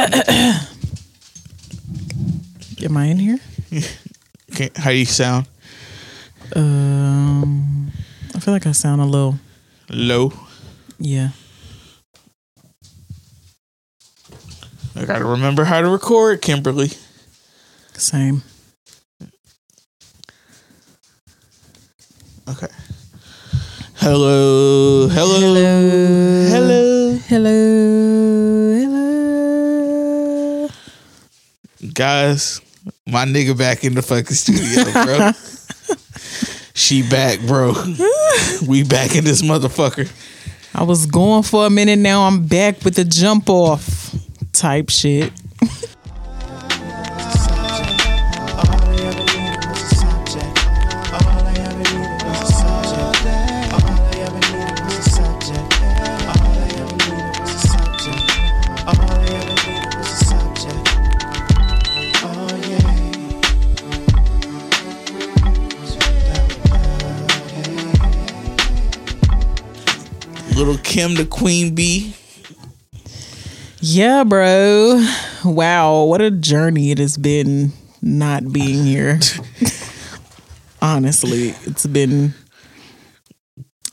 Am I in here? Okay, how do you sound? Um, I feel like I sound a little. Low. Yeah. I gotta remember how to record, Kimberly. Same. Okay. Hello. Hello. Hello. Hello. Hello. Guys, my nigga back in the fucking studio, bro. she back, bro. we back in this motherfucker. I was going for a minute. Now I'm back with the jump off type shit. Little Kim the Queen Bee. Yeah, bro. Wow, what a journey it has been not being here. Honestly, it's been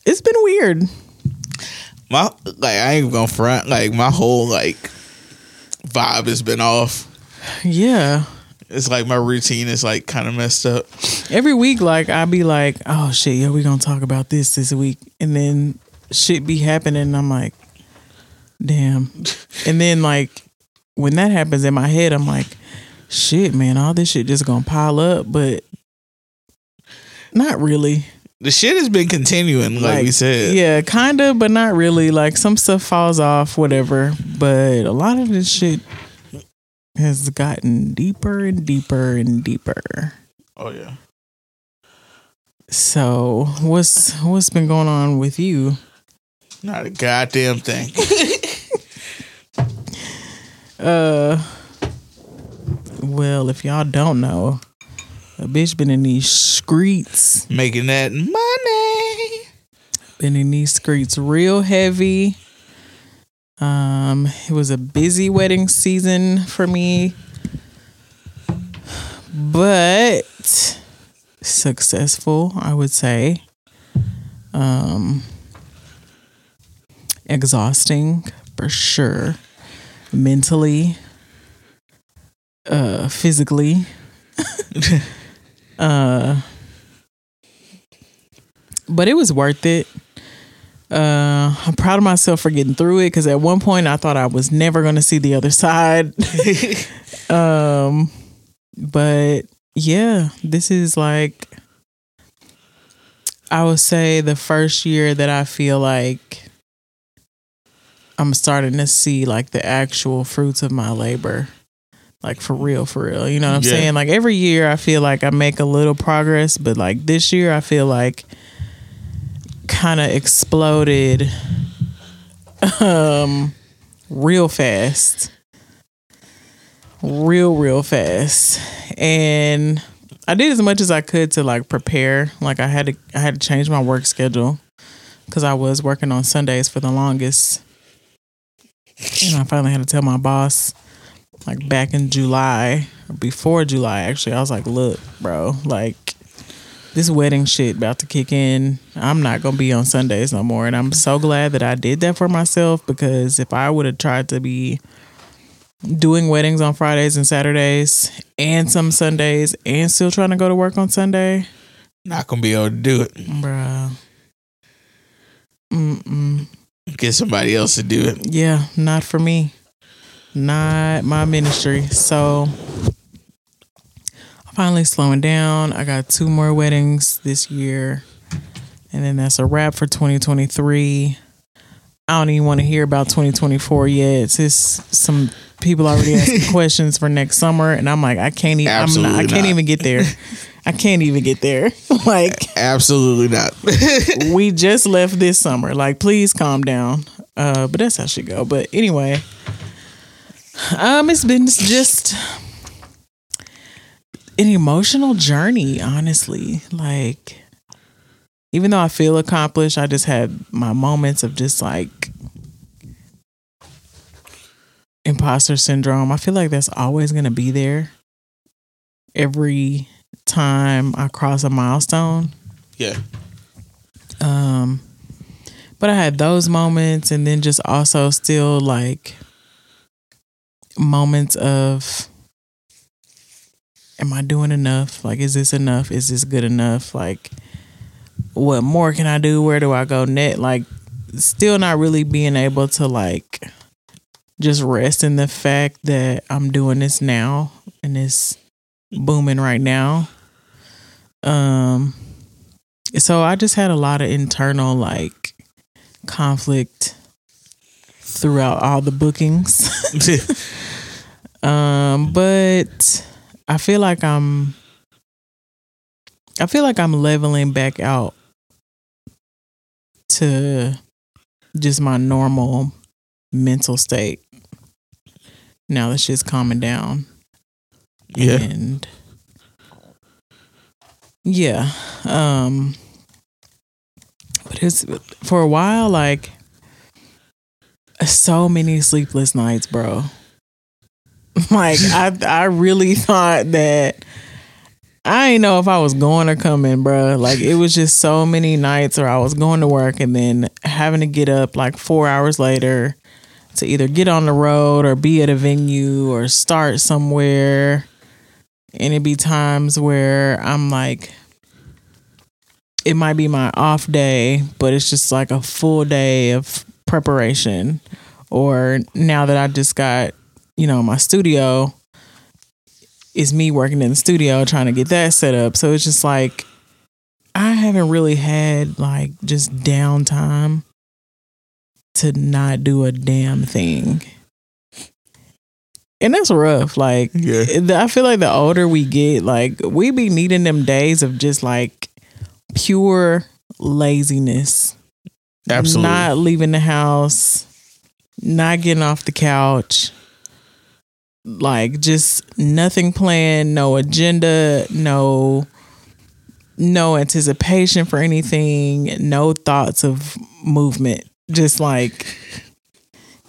it's been weird. My like I ain't gonna front. Like my whole like vibe has been off. Yeah. It's like my routine is like kind of messed up. Every week like I'd be like, "Oh shit, yeah, we to talk about this this week." And then shit be happening and I'm like, "Damn." And then like when that happens in my head, I'm like, "Shit, man, all this shit just to pile up." But not really. The shit has been continuing, like, we said. Yeah, kind of, but not really. Like some stuff falls off, whatever. But a lot of this shit has gotten deeper and deeper and deeper. Oh yeah. So what's what's been going on with you? Not a goddamn thing. Uh, well, if y'all don't know, a bitch been in these streets, Making that money. been in these streets real heavy. Um, it was a busy wedding season for me, but successful, I would say. Um, exhausting for sure, mentally, uh, physically. uh, but it was worth it. Uh, I'm proud of myself for getting through it because at one point I thought I was never going to see the other side. um, but yeah, this is like I would say the first year that I feel like I'm starting to see like the actual fruits of my labor. Like for real, for real. You know what I'm Yeah. saying? Like every year I feel like I make a little progress, but like this year I feel like kind of exploded um real fast. Real real fast. And I did as much as I could to like prepare. Like I had to I had to change my work schedule cuz I was working on Sundays for the longest. And I finally had to tell my boss like back in July, before July actually. I was like, "Look, bro, like this wedding shit about to kick in. I'm not gonna be on Sundays no more. And I'm so glad that I did that for myself because if I would have tried to be doing weddings on Fridays and Saturdays and some Sundays and still trying to go to work on Sunday, Not gonna be able to do it. bruh. Mm-mm. Get somebody else to do it. Yeah, not for me. Not my ministry. So I'm finally slowing down. I got two more weddings this year. And then that's a wrap for 2023. I don't even want to hear about 2024 yet. It's just some people already asking questions for next summer, and I'm like, I can't even. I'm not, I can't not. even get there. I can't even get there. like Absolutely not. we just left this summer. Like, please calm down. Uh, but that's how she go. But anyway, um, it's been just an emotional journey, honestly. Like, even though I feel accomplished, I just had my moments of just like imposter syndrome. I feel like that's always going to be there. Every time I cross a milestone. Yeah. Um, but I had those moments, and then just also still like moments of, am I doing enough? Like, is this enough? Is this good enough? Like, what more can I do? Where do I go next? Like, still not really being able to like just rest in the fact that I'm doing this now and it's booming right now. Um, so I just had a lot of internal like conflict throughout all the bookings. um, but I feel like I'm I feel like I'm leveling back out to just my normal mental state. Now it's just calming down. Yeah. And yeah. Um but it's for a while like so many sleepless nights, bro. Like I I really thought that I didn't know if I was going or coming, bro. Like it was just so many nights where I was going to work and then having to get up like four hours later to either get on the road or be at a venue or start somewhere. And it'd be times where I'm like, it might be my off day, but it's just like a full day of preparation. Or now that I just got, you know, my studio, is me working in the studio trying to get that set up. So it's just like I haven't really had like just downtime to not do a damn thing. And that's rough. Like Yeah. I feel like the older we get, like we be needing them days of just like pure laziness. Absolutely. Not leaving the house, not getting off the couch. Like just nothing planned, no agenda, no no anticipation for anything, no thoughts of movement. Just like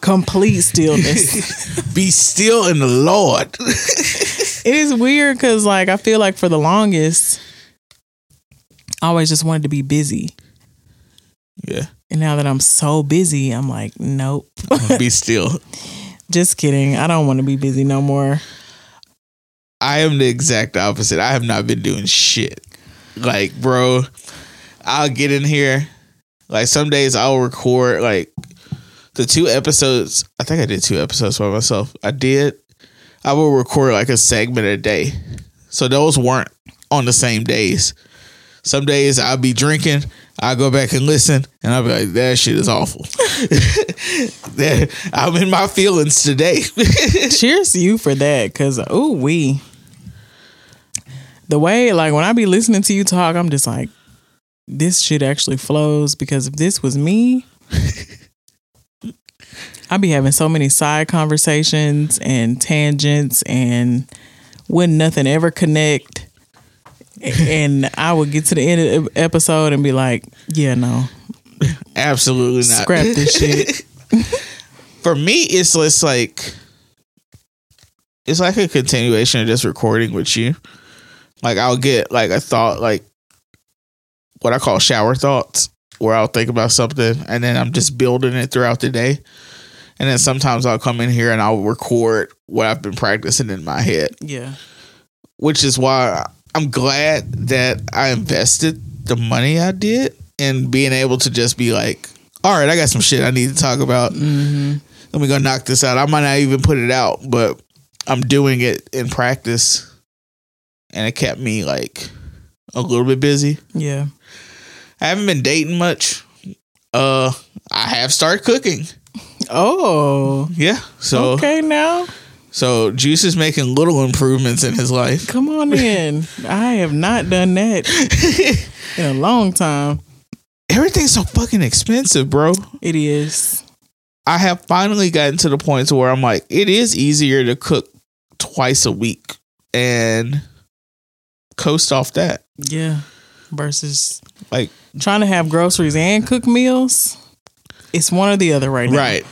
complete stillness. Be still in the Lord. it is weird because like I feel like for the longest I always just wanted to be busy. yeah. And now that I'm so busy, I'm like, nope. Be still. Just kidding. I don't want to be busy no more. I am the exact opposite. I have not been doing shit. Like, bro, I'll get in here. Like some days I'll record like the two episodes. I think I did two episodes by myself. I did. I will record like a segment a day. So those weren't on the same days. Some days I'll be drinking. I'll go back and listen, and I'll be like, "That shit is awful." I'm in my feelings today. Cheers to you for that, cause ooh we. The way like when I be listening to you talk, I'm just like, this shit actually flows because if this was me, I'd be having so many side conversations and tangents and wouldn't nothing ever connect. And I would get to the end of the episode and be like, yeah, no, Absolutely not. scrap this shit. For me, it's just like it's like a continuation of just recording with you. Like I'll get like a thought, like what I call shower thoughts, where I'll think about something and then I'm just building it throughout the day. And then sometimes I'll come in here and I'll record what I've been practicing in my head, Yeah. which is why I'm glad that I invested the money I did in being able to just be like, all right, I got some shit I need to talk about. hmm Let me go knock this out. I might not even put it out, but I'm doing it in practice. And it kept me like a little bit busy. Yeah. I haven't been dating much. Uh I have started cooking. Oh. Yeah. So okay now. so Juice is making little improvements in his life. Come on in. I have not done that in a long time. Everything's so fucking expensive, bro. It is. I have finally gotten to the point to where I'm like, it is easier to cook twice a week and coast off that. Yeah. Versus Like trying to have groceries and cook meals. It's one or the other right now. Right.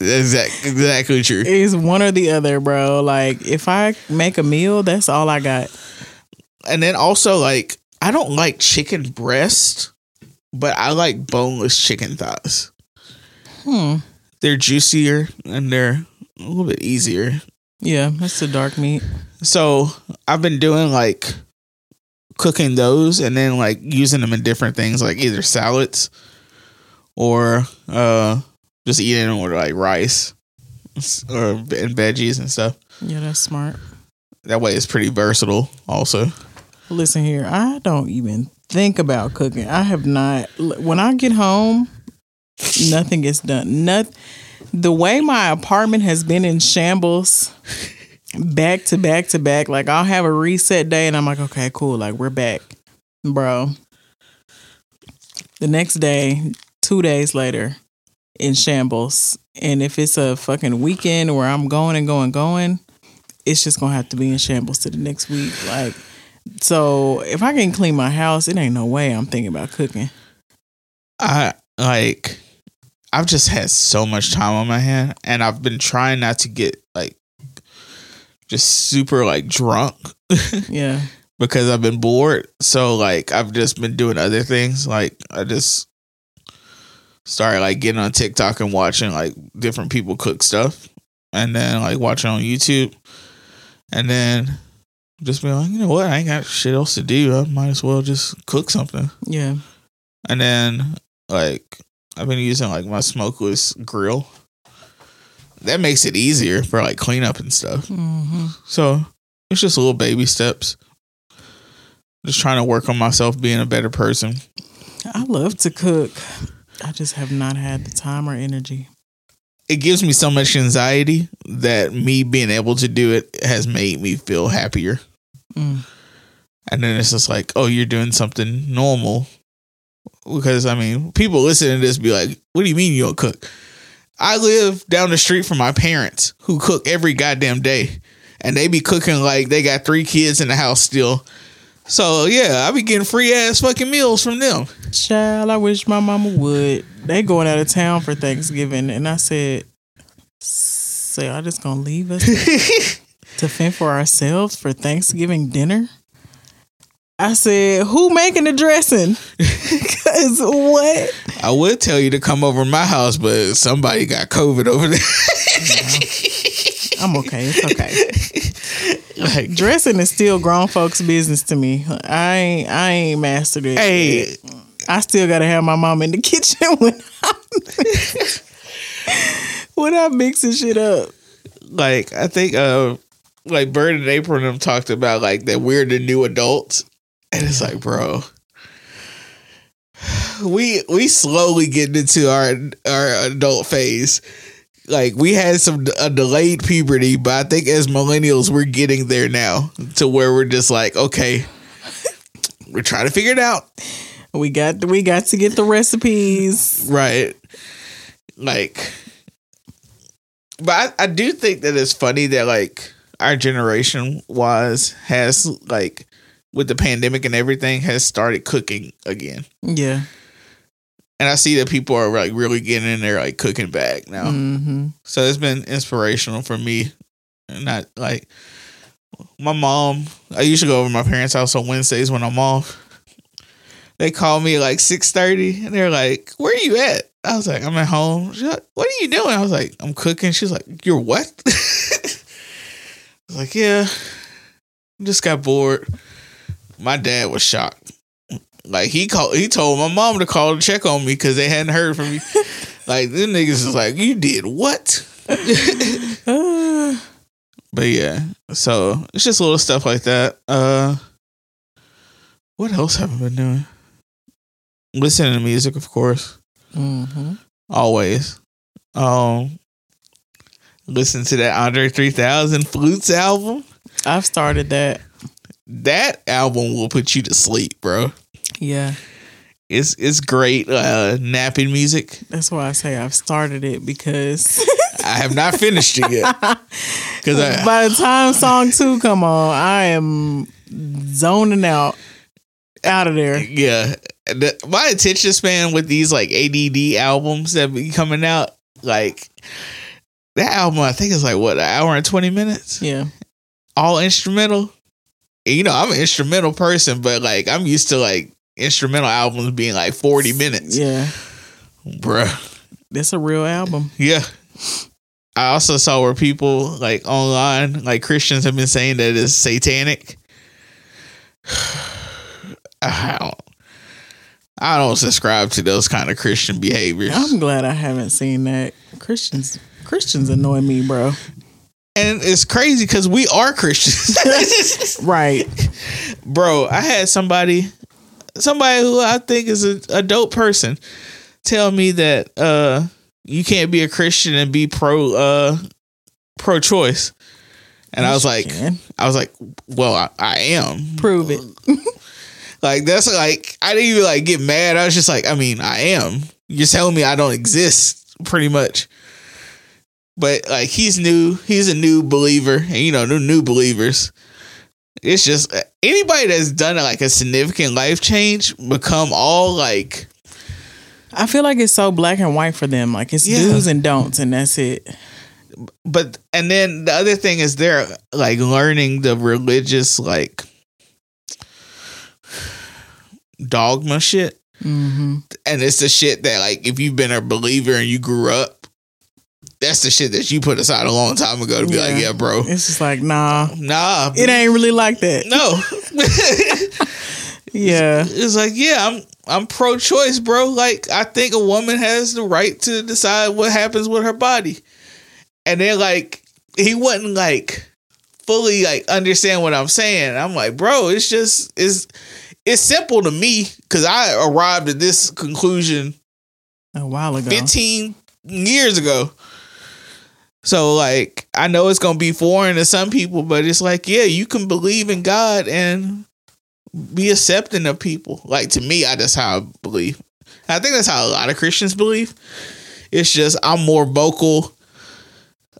exactly, exactly true. It's one or the other, bro. Like if I make a meal, that's all I got. And then also like I don't like chicken breast, but I like boneless chicken thighs. Hmm. They're juicier and they're a little bit easier. Yeah, that's the dark meat. So I've been doing like cooking those and then like using them in different things, like either salads or uh just eating or like rice or and veggies and stuff. Yeah, that's smart. That way, it's pretty versatile. Also, Listen here, I don't even think about cooking. I have not. When I get home, nothing gets done. Not the way my apartment has been in shambles, back to back to back. Like I'll have a reset day, and I'm like, okay, cool. Like we're back, bro. The next day, two days later, in shambles. And if it's a fucking weekend where I'm going and going going, it's just gonna have to be in shambles to the next week. Like so if I can clean my house, it ain't no way I'm thinking about cooking. I like. I've just had so much time on my hand, and I've been trying not to get like just super like drunk Yeah. because I've been bored. So like I've just been doing other things. Like I just started like getting on TikTok and watching like different people cook stuff, and then like watching on YouTube, and then just be like, you know what, I ain't got shit else to do. I might as well just cook something. Yeah. And then like I've been using like my smokeless grill. That makes it easier for like cleanup and stuff. hmm So it's just little baby steps. Just trying to work on myself being a better person. I love to cook. I just have not had the time or energy. It gives me so much anxiety that me being able to do it has made me feel happier. Mm. And then it's just like, oh, you're doing something normal. Because I mean, people listening to this be like, what do you mean you don't cook? I live down the street from my parents who cook every goddamn day. And they be cooking like they got three kids in the house still. So yeah, I be getting free ass fucking meals from them. Child, I wish my mama would. They going out of town for Thanksgiving, and I said, "So y'all just gonna leave us to fend for ourselves for Thanksgiving dinner?" I said, "Who making the dressing?" Cause what? I would tell you to come over to my house, but somebody got COVID over there. I'm okay. It's okay. like, Dressing is still grown folks' business to me. I ain't I ain't mastered it. hey, I still gotta have my mom in the kitchen when I'm when I'm mixing shit up. like I think uh like Bird and April and them talked about like that we're the new adults. And it's like, bro. We we slowly getting into our our adult phase. Like we had some a delayed puberty, but I think as millennials we're getting there now to where we're just like, okay, we're trying to figure it out. We got we got to get the recipes. Right. Like, but I, I do think that it's funny that like our generation was has like with the pandemic and everything has started cooking again. Yeah. And I see that people are like really getting in there like cooking back now. hmm So it's been inspirational for me. And not like my mom, I usually go over to my parents' house on Wednesdays when I'm off. They call me like six thirty and they're like, Where are you at? I was like, I'm at home. She's like, what are you doing? I was like, I'm cooking. She's like, You're what? I was like, Yeah. Just got bored. My dad was shocked. Like he called he told my mom to call to check on me because they hadn't heard from me. like them niggas is like, You did what? But yeah, so it's just little stuff like that. Uh, what else have I been doing? Listening to music, of course, hmm always. Um, listen to that Andre three thousand flutes album. I've started that. That album will put you to sleep, bro. Yeah. It's it's great uh, napping music. That's why I say I've started it because I have not finished it yet because I by the time song two come on, I am zoning out out of there. yeah. The, my attention span with these like ADD albums that be coming out, Like that album, I think is like what an hour and twenty minutes, Yeah. all instrumental. You know, I'm an instrumental person, but like I'm used to like instrumental albums being like forty minutes, Yeah. bruh. That's a real album. Yeah. I also saw where people like online, like Christians have been saying that it's satanic. I don't, I don't subscribe to those kind of Christian behaviors. I'm glad I haven't seen that. Christians Christians annoy me, bro. And it's crazy because we are Christians. Right. Bro, I had somebody, somebody who I think is a, a dope person, tell me that uh you can't be a Christian and be pro uh pro choice. And I was like, I was like, well, I, I am. Prove it. Like that's like I didn't even like get mad. I was just like, I mean, I am. You're telling me I don't exist, pretty much. But like he's new, he's a new believer, and you know, new new believers. It's just anybody that's done like a significant life change become all like I feel like it's so black and white for them. Like it's Yeah. do's and don'ts, and that's it. but and then the other thing is they're like learning the religious like dogma shit. hmm and it's the shit that like if you've been a believer and you grew up, that's the shit that you put aside a long time ago to be like, Yeah. yeah, bro, It's just like nah, nah, it ain't really like that. no. Yeah. it's like, yeah, I'm I'm pro-choice, bro. Like I think a woman has the right to decide what happens with her body, and they're like he wouldn't like fully like understand what I'm saying. I'm like, bro, it's just it's it's simple to me because I arrived at this conclusion A while ago. 15 years ago. So like I know it's gonna be foreign to some people, but it's like, yeah, you can believe in God and be accepting of people. Like to me, I that's how I believe. I think that's how a lot of Christians believe. It's just I'm more vocal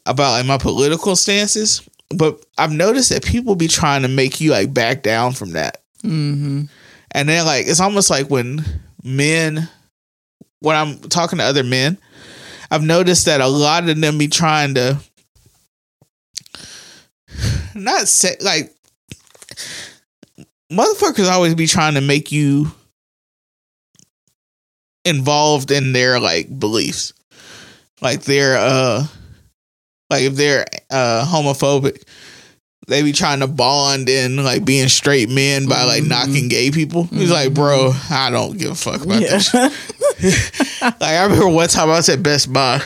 about like my political stances. But I've noticed that people be trying to make you like back down from that. hmm And then like it's almost like when men when I'm talking to other men, I've noticed that a lot of them be trying to not say like motherfuckers always be trying to make you involved in their like beliefs. Like they're uh like if they're uh homophobic, they be trying to bond in like being straight men by like Mhm. knocking gay people. He's like, bro, I don't give a fuck about Yeah. that. Like I remember one time I was at Best Buy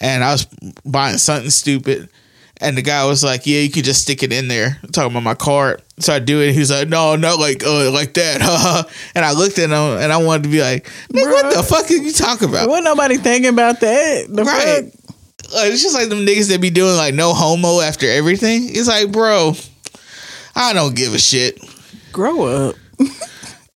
and I was buying something stupid. And the guy was like, "Yeah, you could just stick it in there." Talking about my card, so I do it. He's like, "No, not like uh, like that." and I looked at him, and I wanted to be like, "Nigga, what the fuck are you talking about?" Wasn't nobody thinking about that. The Right. fuck? Like, it's just like them niggas that be doing like no homo after everything. It's like, bro, I don't give a shit. Grow up.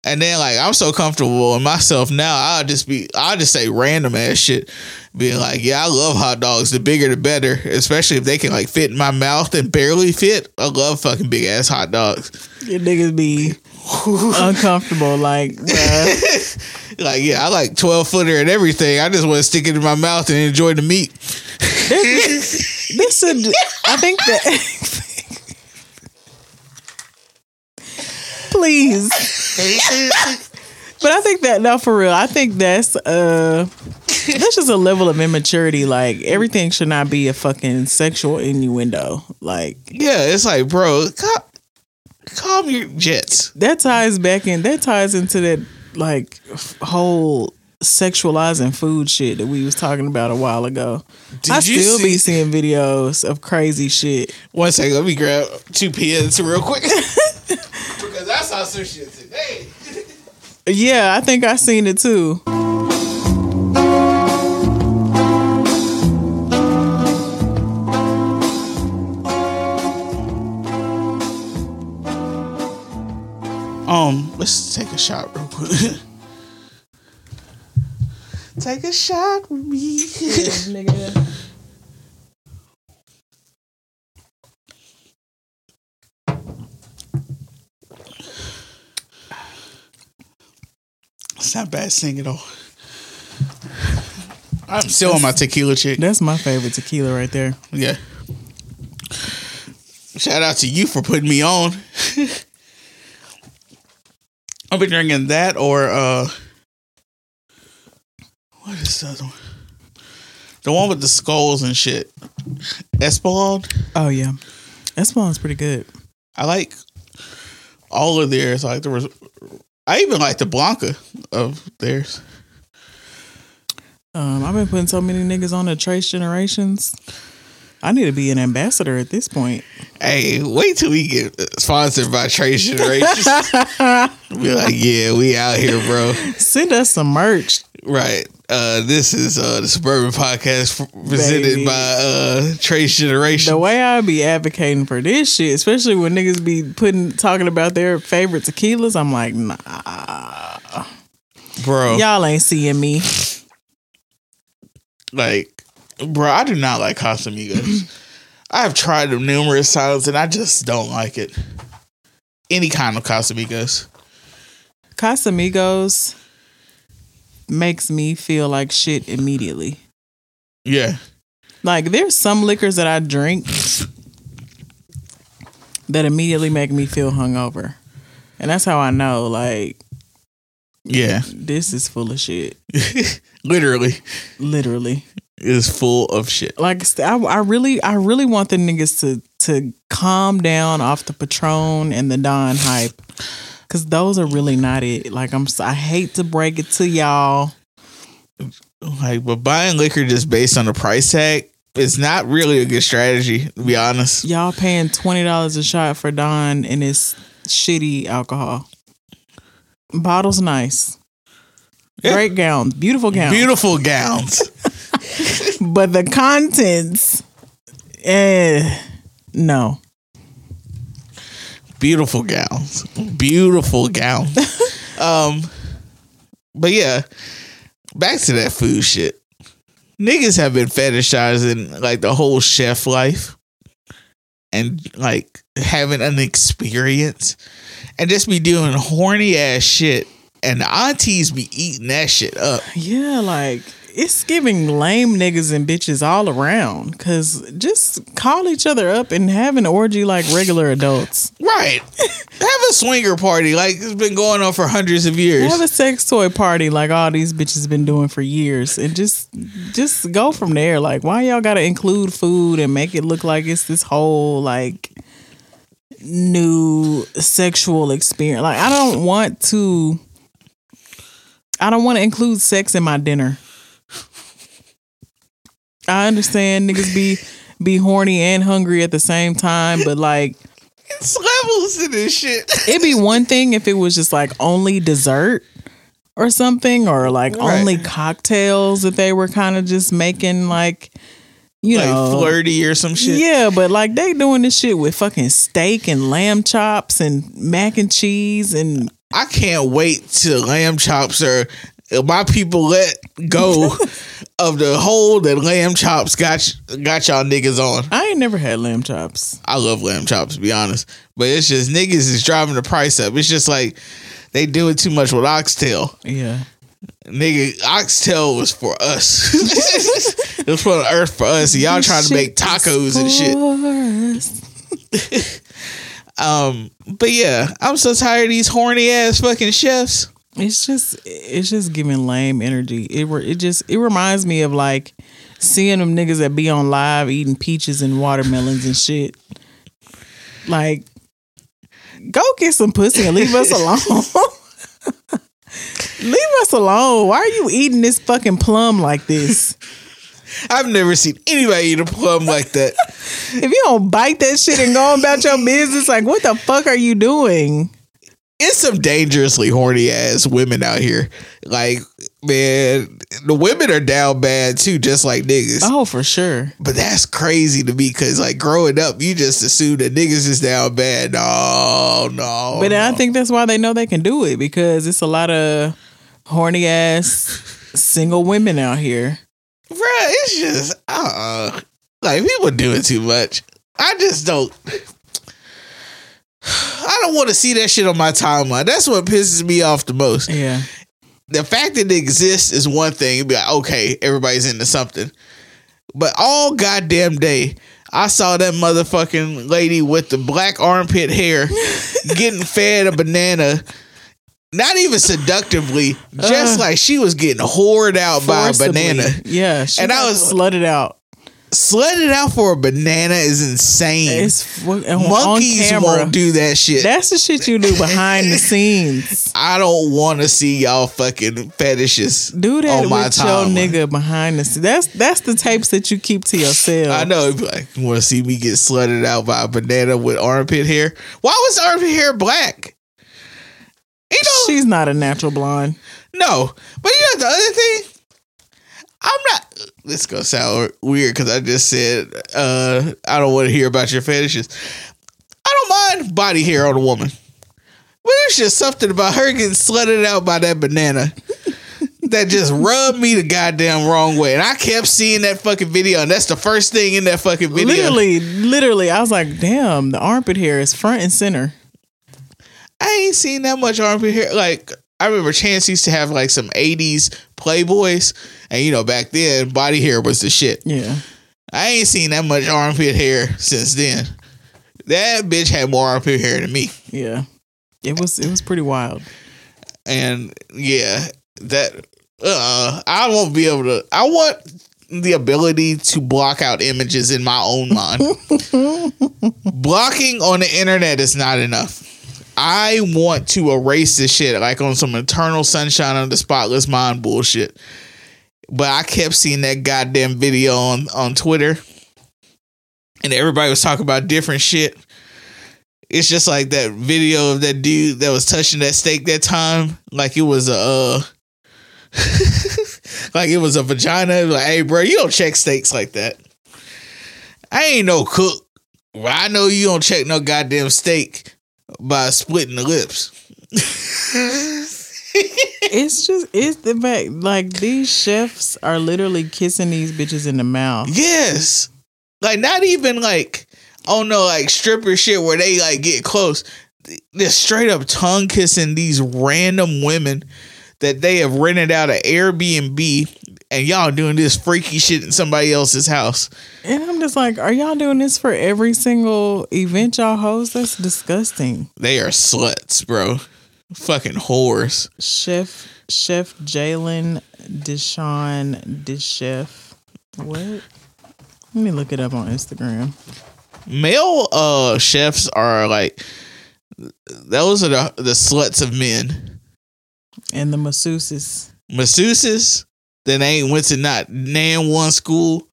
And then like I'm so comfortable in myself now, I'll just be I'll just say random ass shit. Being like, yeah, I love hot dogs. The bigger the better. Especially if they can like fit in my mouth and barely fit. I love fucking big ass hot dogs. Your niggas be uncomfortable. Like, like, yeah, I like 12 footer and everything. I just want to stick it in my mouth and enjoy the meat. this is. I think that. Please. But I think that no, for real. I think that's uh that's just a level of immaturity. Like everything should not be a fucking sexual innuendo. Like Yeah, it's like, bro, calm, calm your jets. that ties back in. That ties into that like whole sexualizing food shit that we was talking about a while ago. Did I you still see- be seeing videos of crazy shit. One second, let me grab two pens real quick. because I saw some shit today. Yeah, I think I seen it too. Um, let's take a shot real quick. take a shot with me. nigga. It's not bad singing though. I'm still on my tequila chick. That's my favorite tequila right there. Yeah. Shout out to you for putting me on. I've been drinking that or uh what is the other one? The one with the skulls and shit. Espolon. Oh yeah, Espolon's pretty good. I like all of theirs. I Like there was I even like the Blanca of theirs. Um, I've been putting so many niggas on the Trace Generations. I need to be an ambassador at this point. Hey, wait till we get sponsored by Trace Generations. be like, yeah, we out here, bro. Send us some merch. Right. Uh, this is uh, the Suburban Podcast presented Baby. by uh, Trace Generation. The way I be advocating for this shit, especially when niggas be putting talking about their favorite tequilas, I'm like, nah, bro. y'all ain't seeing me. Like, bro, I do not like Casamigos. I have tried them numerous times and I just don't like it. Any kind of Casamigos. Casamigos makes me feel like shit immediately. Yeah. Like there's some liquors that I drink that immediately make me feel hungover. And that's how I know like Yeah. this is full of shit. Literally Literally. Is full of shit. Like I, I really I really want the niggas to to calm down off the Patron and the Don hype. Cause those are really not it. Like I'm, I hate to break it to y'all. Like, but buying liquor just based on the price tag is not really a good strategy, to be honest. Y'all paying twenty dollars a shot for Don and it's shitty alcohol. Bottles nice, Yeah. great gowns, beautiful gowns, Beautiful gowns. but the contents, eh, no. beautiful gowns. Beautiful gowns. Um but yeah back to that food shit. Niggas have been fetishizing like the whole chef life and like having an experience and just be doing horny ass shit. And the aunties be eating that shit up. Yeah, like it's giving lame niggas and bitches all around. Cause just call each other up and have an orgy like regular adults. right have a swinger party like it's been going on for hundreds of years Have a sex toy party like all these bitches been doing for years, and just just go from there. Like, why y'all gotta include food and make it look like it's this whole like new sexual experience? Like, I don't want to. I don't want to include sex in my dinner. I understand niggas be be horny and hungry at the same time, but like it's levels to this shit. it'd be one thing if it was just like only dessert or something, or like Right. only cocktails that they were kind of just making like you like know. flirty or some shit. Yeah, but like they doing this shit with fucking steak and lamb chops and mac and cheese and I can't wait till lamb chops are my people let go of the hold that lamb chops got got y'all niggas on. I ain't never had lamb chops. I love lamb chops to be honest, but it's just niggas is driving the price up. It's just like they doing too much with oxtail. Yeah. Nigga, oxtail was for us. it was for the earth for us. And y'all trying to make tacos and shit. shit. Um, but yeah, I'm so tired of these horny ass fucking chefs. It's just it's just giving lame energy. It re- it just it reminds me of like seeing them niggas that be on live eating peaches and watermelons and shit. Like, go get some pussy and leave us alone. leave us alone. Why are you eating this fucking plum like this? I've never seen anybody eat a plum like that. If you don't bite that shit and go about your business, like what the fuck are you doing? It's some dangerously horny ass women out here. Like, man, the women are down bad too, just like niggas. Oh, for sure. But that's crazy to me because, like, growing up, you just assume that niggas is down bad. No, no. But I think that's why they know they can do it because it's a lot of horny ass single women out here. Bruh, it's just, uh, like, people doing too much. I just don't. I don't want to see that shit on my timeline. That's what pisses me off the most. Yeah. the fact that it exists is one thing. You'd be like, okay, everybody's into something. But all goddamn day, I saw that motherfucking lady with the black armpit hair getting fed a banana. Not even seductively, just Uh. like she was getting whored out by a banana. Yeah, she And I was- slutted out. Slutted out for a banana is insane. It's Monkeys won't do that shit. That's the shit you do behind the scenes. I don't want to see y'all fucking fetishes. Do that on with my your timeline. nigga behind the scenes. That's that's the tapes that you keep to yourself. I know. Like, you want to see me get slutted out by a banana with armpit hair? Why was armpit hair black? You know, She's not a natural blonde. no. But you know the other thing. I'm not. This is gonna sound weird because I just said uh, I don't want to hear about your fetishes. I don't mind body hair on a woman, but it's just something about her getting slutted out by that banana. That just rubbed me the goddamn wrong way. And I kept seeing that fucking video, and that's the first thing in that fucking video. Literally, literally, I was like, damn, the armpit hair is front and center. I ain't seen that much armpit hair. Like I remember Chance used to have like some '80s Playboys, and you know back then body hair was the shit. Yeah. I ain't seen that much armpit hair since then. That bitch had more armpit hair than me, Yeah. It was it was pretty wild. and yeah, that uh, I won't be able to. I want the ability to block out images in my own mind. Blocking on the internet is not enough. I want to erase this shit like on some eternal sunshine of the spotless mind bullshit. But I kept seeing that goddamn video on, on Twitter and everybody was talking about different shit. It's just like that video of that dude that was touching that steak that time, like it was a uh like it was a vagina. Like, hey bro, you don't check steaks like that. I ain't no cook. But I know you don't check no goddamn steak by splitting the lips. It's just it's the fact like these chefs are literally kissing these bitches in the mouth. Yes. Like not even like oh no like stripper shit where they like get close. They're straight up tongue kissing these random women that they have rented out an Airbnb and y'all doing this freaky shit in somebody else's house. And I'm just like, are y'all doing this for every single event y'all host? That's disgusting. They are sluts, bro. Fucking whores. Chef Chef Jalen Deshaun Deschef. What? Let me look it up on Instagram. Male uh chefs are like those are the the sluts of men. And the masseuses. masseuses that ain't went to not nan one school,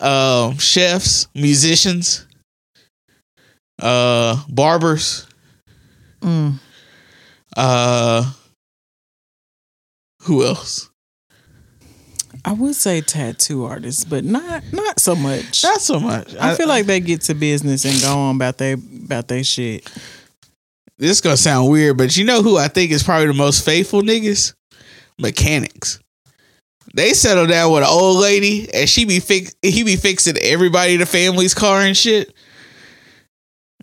um, chefs, musicians, uh, barbers, Mm. uh, who else? I would say tattoo artists, but not not so much. Not so much. I feel like they get to business and go on about they about they shit. this is gonna sound weird, but you know who I think is probably the most faithful niggas? Mechanics. They settle down with an old lady and she be fix he be fixing everybody in the family's car and shit.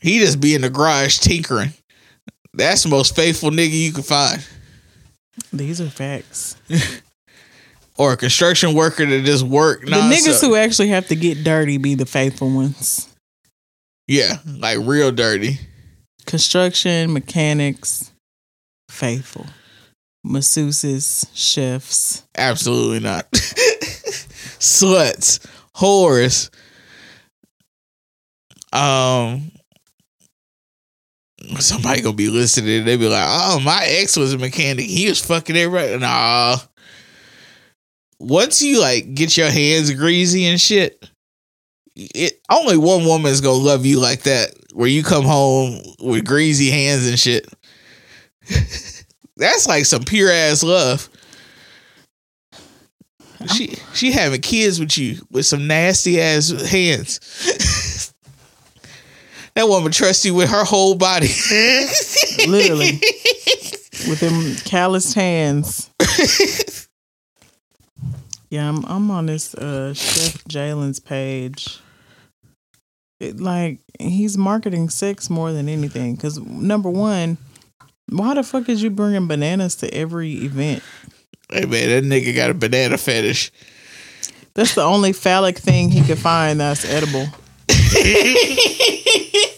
He just be in the garage tinkering. That's the most faithful nigga you can find. These are facts. Or a construction worker that just work. The niggas who actually have to get dirty be the faithful ones. Yeah, like real dirty. Construction, mechanics, faithful. Masseuses, chefs. Absolutely not. Sluts, whores. Um, somebody gonna be listening. They be like, "Oh, my ex was a mechanic. He was fucking everybody." Nah. Once you like get your hands greasy and shit, it only one woman is gonna love you like that. Where you come home with greasy hands and shit. That's like some pure ass love. She she having kids with you with some nasty ass hands. that woman trusts you with her whole body. Literally. With them calloused hands. Yeah, I'm I'm on this uh Chef Jalen's page. It, like he's marketing sex more than anything. Cause number one, Why the fuck is you bringing bananas to every event? Hey man, that nigga got a banana fetish. That's the only phallic thing he could find that's edible.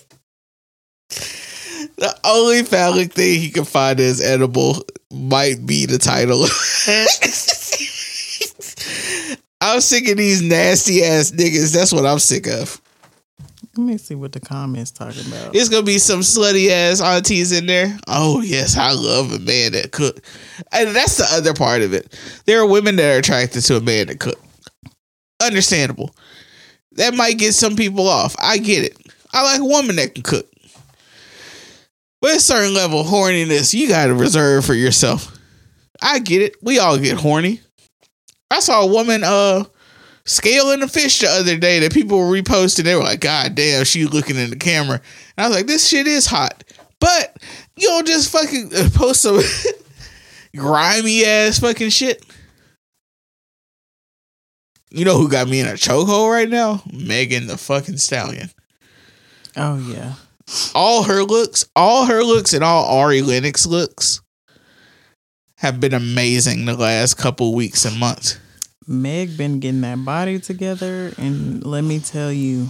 The only phallic thing he can find is edible might be the title. I'm sick of these nasty ass niggas. That's what I'm sick of. Let me see what the comments talking about. It's gonna be some slutty ass aunties in there. Oh yes, I love a man that cook, and that's the other part of it. There are women that are attracted to a man that cook. Understandable. That might get some people off. I get it. I like a woman that can cook. But a certain level of horniness you gotta reserve for yourself. I get it. We all get horny. I saw a woman uh scaling a fish the other day that people were reposting. They were like, God damn, she looking in the camera. And I was like, this shit is hot. But you don't just fucking post some grimy ass fucking shit. You know who got me in a chokehold right now? Megan the fucking stallion. Oh yeah. All her looks, all her looks, and all Ari Lennox looks have been amazing the last couple weeks and months. Meg been getting that body together and let me tell you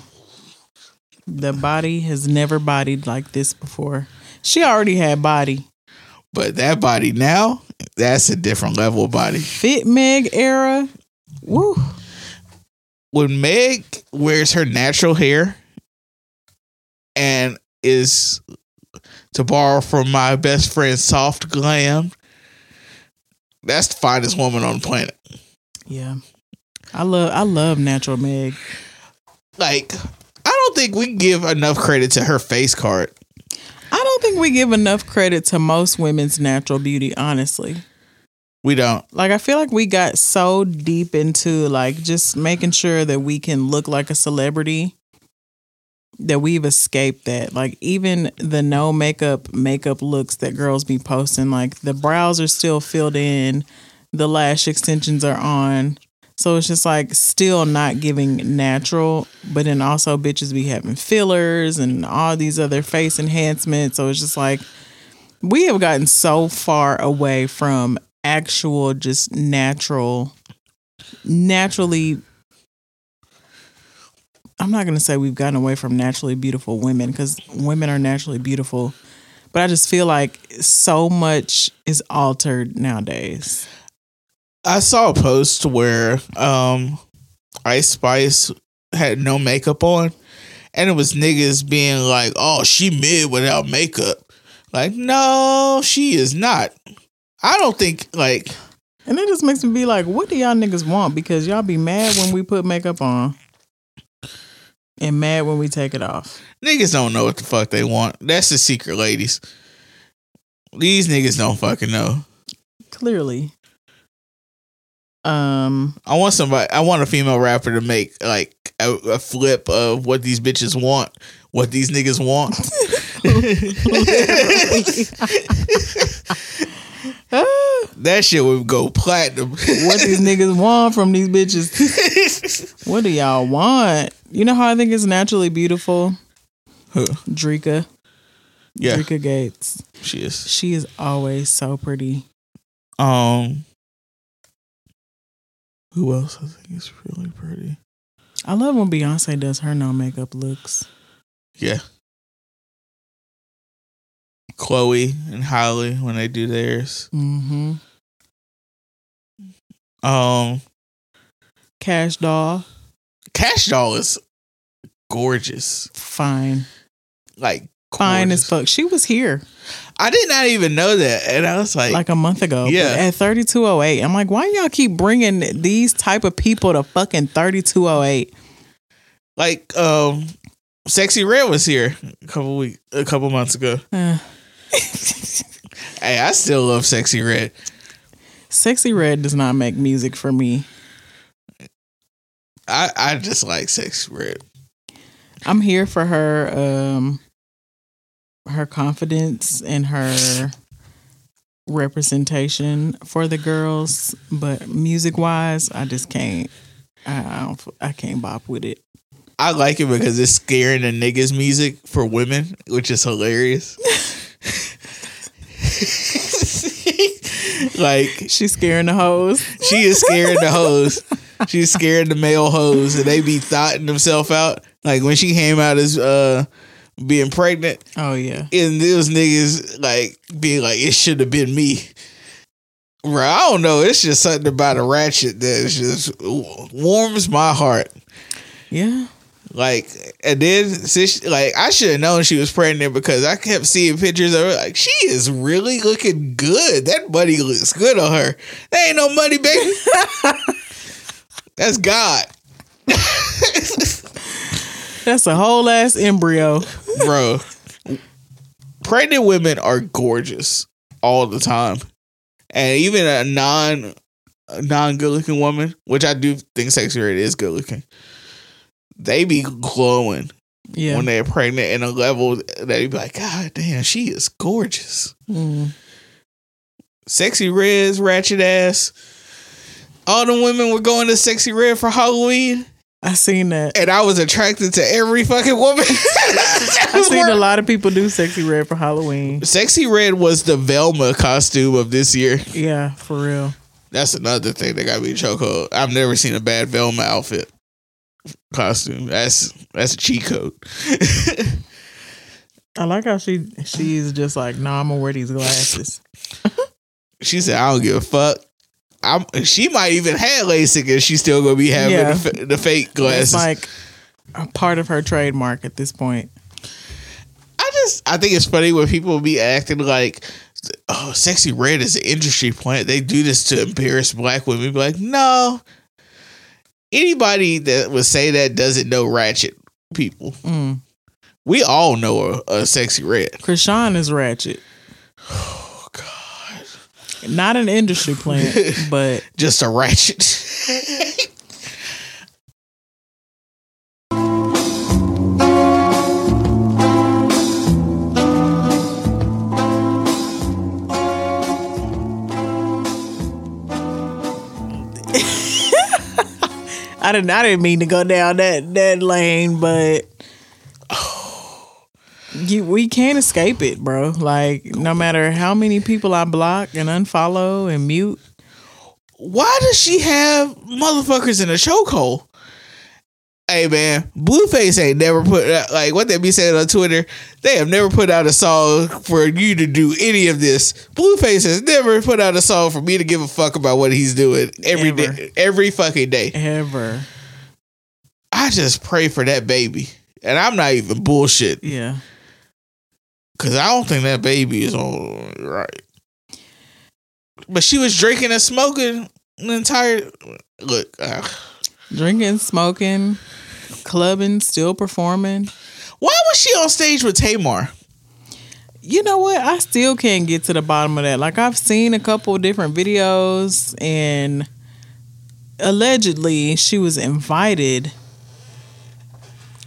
the body has never bodied like this before. She already had body. But that body now, that's a different level of body. Fit Meg era. Woo. When Meg wears her natural hair and is to borrow from my best friend soft glam, that's the finest woman on the planet. Yeah. I love I love natural Meg. Like, I don't think we give enough credit to her face card. I don't think we give enough credit to most women's natural beauty, honestly. We don't. Like I feel like we got so deep into like just making sure that we can look like a celebrity that we've escaped that. Like even the no makeup makeup looks that girls be posting, like the brows are still filled in, the lash extensions are on. So it's just like still not giving natural, but then also bitches be having fillers and all these other face enhancements. So it's just like we have gotten so far away from actual just natural naturally I'm not going to say we've gotten away from naturally beautiful women cuz women are naturally beautiful but I just feel like so much is altered nowadays. I saw a post where um Ice Spice had no makeup on and it was niggas being like, "Oh, she mid without makeup." Like, "No, she is not." I don't think like And it just makes me be like, what do y'all niggas want? Because y'all be mad when we put makeup on and mad when we take it off. niggas don't know what the fuck they want. That's the secret, ladies. These niggas don't fucking know. Clearly. Um I want somebody. I want a female rapper to make like a, a flip of what these bitches want, what these niggas want. that shit would go platinum. what these niggas want from these bitches. What do y'all want? You know how I think it's naturally beautiful? Who? Drika. Yeah, Drika Gates. she is. She is always so pretty. Um, who else I think is really pretty? I love when Beyonce does her no makeup looks. Yeah, Chloe and Halle when they do theirs. Mm-hmm. Um, Cash doll. Cash Doll is gorgeous. Fine. Like Fine as fuck. She was here I did not even know that, and I was like, like a month ago. Yeah. At 3208. I'm like, why y'all keep bringing these type of people to fucking 3208? like, um, Sexy Red was here a couple week, a couple months ago. Uh, Hey, I still love Sexy Red. Sexy Red does not make music for me. I I just like Sexy Red. I'm here for her um her confidence and her representation for the girls, but music wise, I just can't I, I don't I can't bop with it. I like it because it's scaring the niggas music for women, which is hilarious. like She's scaring the hoes. she is scaring the hoes. She's scaring the male hoes, and they be thoughting themselves out. Like when she came out as uh being pregnant, Oh yeah. and those niggas like being like, it should have been me. Bro, I don't know. It's just something about a ratchet that just warms my heart. Yeah. Like, and then since like I should have known she was pregnant because I kept seeing pictures of her. Like, she is really looking good. That money looks good on her. That ain't no money, baby. That's God, That's a whole ass embryo. bro. Pregnant women are gorgeous all the time, and even a non non good looking woman, which I do think sexy red is good looking. They be glowing Yeah. when they're pregnant in a level that you be like, God damn, she is gorgeous. Mm. Sexy Red's ratchet ass. All the women were going to Sexy Red for Halloween, I seen that. and I was attracted to every fucking woman. I seen a lot of people do sexy red for Halloween. Sexy Red was the Velma costume of this year. Yeah, for real. That's another thing that got me chokehold. I've never seen a bad Velma outfit costume. That's that's a cheat code. I like how she she's just like, no, nah, I'm gonna wear these glasses. she said, "I don't give a fuck." I'm, she might even have LASIK, and she's still gonna be having Yeah. the, the fake It's glasses. like a part of her trademark at this point. I just I think it's funny when people be acting like, "Oh, sexy red is an industry plant." They do this to embarrass black women. Be like, no. Anybody that would say that doesn't know ratchet people. Mm. We all know a, a sexy red. Crisean is ratchet. Not an industry plant, but just a ratchet. I didn't I didn't mean to go down that that lane, but you, we can't escape it, bro. Like no matter how many people I block and unfollow and mute, Why does she have motherfuckers in a chokehold? Hey man, Blueface ain't never put out, like what they be saying on Twitter. They have never put out a song for you to do any of this. Blueface has never put out a song for me to give a fuck about what he's doing every Ever. day, every fucking day. ever. I just pray for that baby, and I'm not even bullshit Yeah. Because I don't think that baby is on right. But she was drinking and smoking the entire. Look, uh, Drinking, smoking, clubbing, still performing. why was she on stage with Tamar? You know what? I still can't get to the bottom of that. Like I've seen a couple of different videos and allegedly she was invited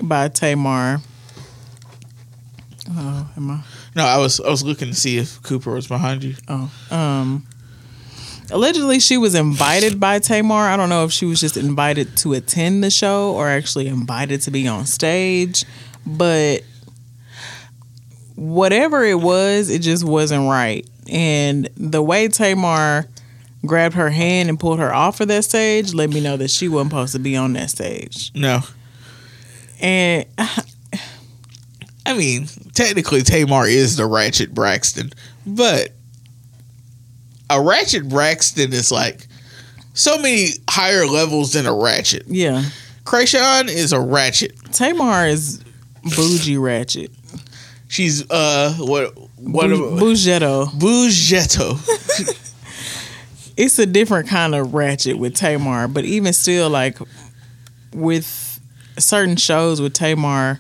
by Tamar. Oh, am I? No, I was I was looking to see if Cooper was behind you. Oh, um, allegedly she was invited by Tamar. I don't know if she was just invited to attend the show or actually invited to be on stage, but whatever it was, it just wasn't right. And the way Tamar grabbed her hand and pulled her off of that stage let me know that she wasn't supposed to be on that stage. No, And I mean technically Tamar is the Ratchet Braxton, but a Ratchet Braxton is like so many higher levels than a Ratchet. yeah, Crisean is a Ratchet. Tamar is bougie ratchet. She's uh what what Bou- Bougetto. Bougetto. it's a different kind of ratchet with Tamar, but even still, like with certain shows with Tamar,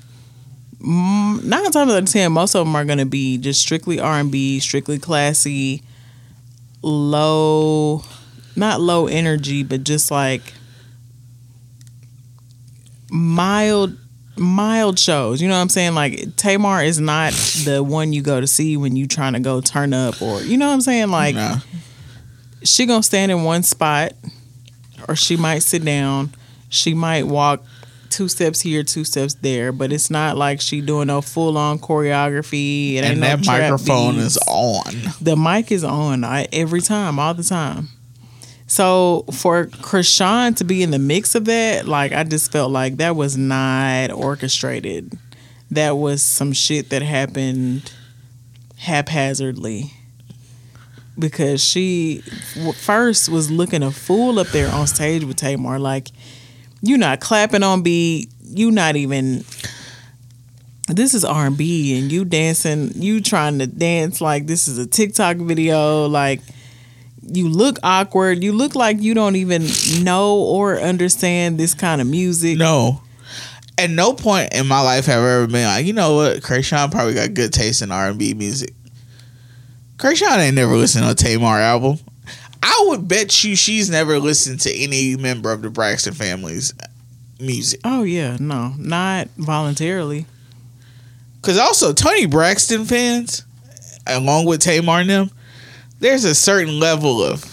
Mm, nine times out of ten, most of them are going to be just strictly R and B, strictly classy, low, not low energy, but just like mild mild shows. You know what i'm saying? Like tamar is not the one you go to see when you trying to go turn up or you know what i'm saying? Like Nah. she gonna stand in one spot or she might sit down. She might walk two steps here, two steps there, but it's not like she doing no full on choreography. It and that trap microphone beats. is on. the mic is on I, every time, all the time. So for Crisean to be in the mix of that, like I just felt like that was not orchestrated. That was some shit that happened haphazardly. Because she first was looking a fool up there on stage with Tamar, like you not clapping on beat, you not even. This is R and B, and you dancing, you trying to dance like this is a TikTok video, like you look awkward. You look like you don't even know or understand this kind of music. No. At no point in my life have I ever been like, you know what, Crisean probably got good taste in R and B music. Crisean ain't never listened to a Tamar album. I would bet you she's never listened to any member of the Braxton family's music. Oh yeah, no, not voluntarily. Cause also Toni Braxton fans, along with Tamar and them, there's a certain level of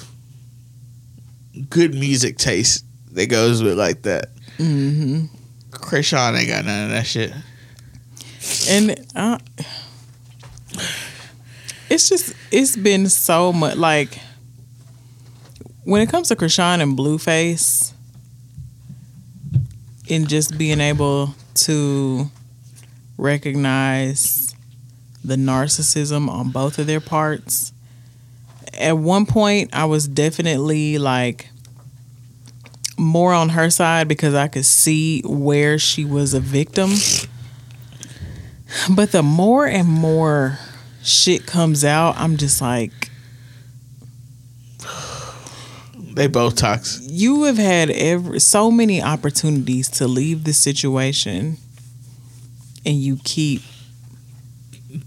good music taste that goes with like that. hmm Crisean ain't got none of that shit. And uh, it's just it's been so much like when it comes to Crisean and Blueface, in just being able to recognize the narcissism on both of their parts. At one point, I was definitely like more on her side because I could see where she was a victim. But the more and more shit comes out, I'm just like, They both toxic. you have had every so many opportunities to leave the situation, and you keep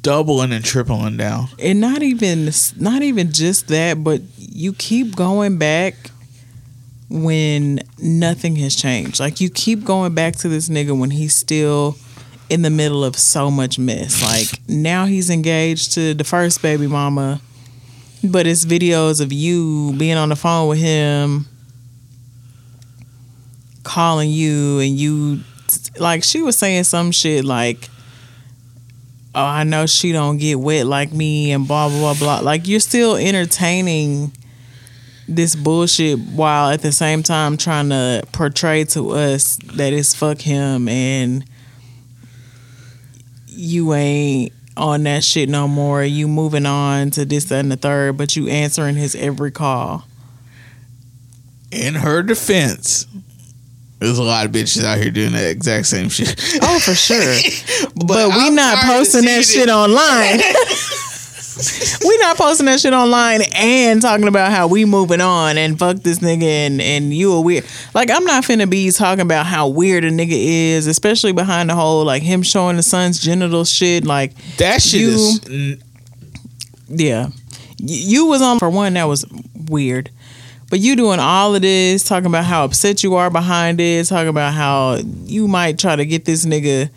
Doubling and tripling down. and not even not even just that, but you keep going back when nothing has changed. Like you keep going back to this nigga when he's still in the middle of so much mess. Like now he's engaged to the first baby mama, but it's videos of you being on the phone with him, calling you, and you like she was saying some shit like oh, I know she don't get wet like me and blah blah blah blah. Like you're still entertaining this bullshit while at the same time trying to portray to us that it's fuck him and you ain't on that shit no more. You moving on to this, that, and the third, but you answering his every call. In her defense, there's a lot of bitches out here doing that exact same shit. Oh, for sure. but, we not posting that shit it. online. we not posting that shit online and talking about how we moving on and fuck this nigga and, and you a weird. Like I'm not finna be talking about how weird a nigga is, especially behind the whole like him showing the son's genital shit. Like That shit You- is yeah, you was on for one that was weird. But you doing all of this, talking about how upset you are behind it, talking about how you might try to get this nigga,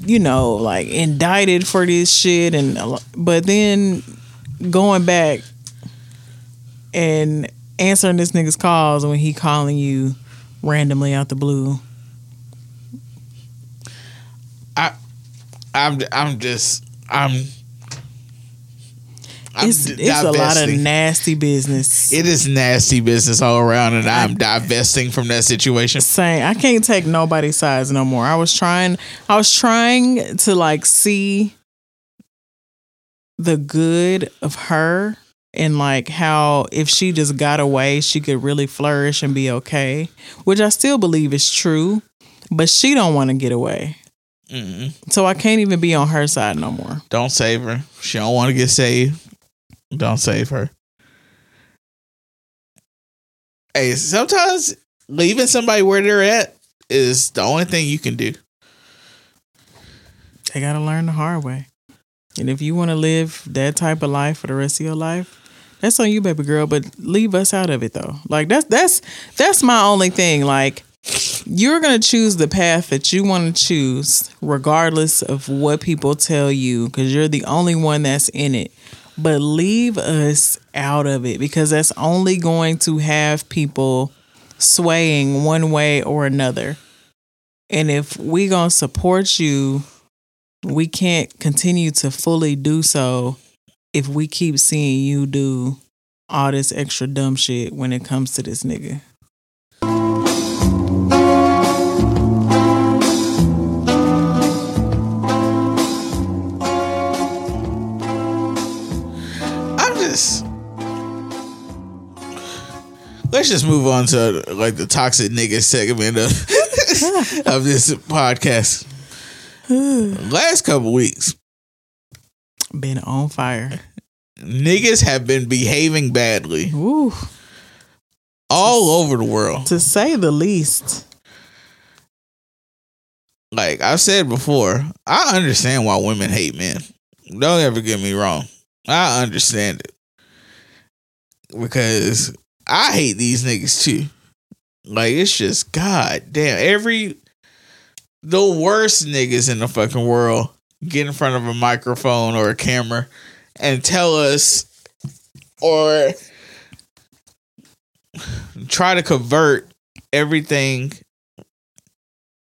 you know, like indicted for this shit, and but then going back and answering this nigga's calls when he calling you randomly out the blue. I, I'm, I'm just I'm It's it's a lot of nasty business. It is nasty business all around, and I'm divesting from that situation. saying I can't take nobody's sides no more. I was trying I was trying to like see the good of her and like how if she just got away, she could really flourish and be okay, which I still believe is true, but she don't want to get away. Mm-mm. So I can't even be on her side no more. Don't save her. She don't want to get saved. Don't save her. Hey, sometimes leaving somebody where they're at is the only thing you can do. They got to learn the hard way. And if you want to live that type of life for the rest of your life, that's on you, baby girl. But leave us out of it, though. Like that's that's that's my only thing. Like you're gonna choose the path that you want to choose, regardless of what people tell you, because you're the only one that's in it. But leave us out of it because that's only going to have people swaying one way or another. And if we gonna support you, we can't continue to fully do so if we keep seeing you do all this extra dumb shit when it comes to this nigga. Let's just move on to like the toxic nigga segment of of this podcast. Last couple weeks, Been on fire. niggas have been behaving badly Woo. all over the world. To say the least. Like I've said before, I understand why women hate men. Don't ever get me wrong. I understand it. Because I hate these niggas too. Like it's just god damn every the worst niggas in the fucking world get in front of a microphone or a camera and tell us or try to convert everything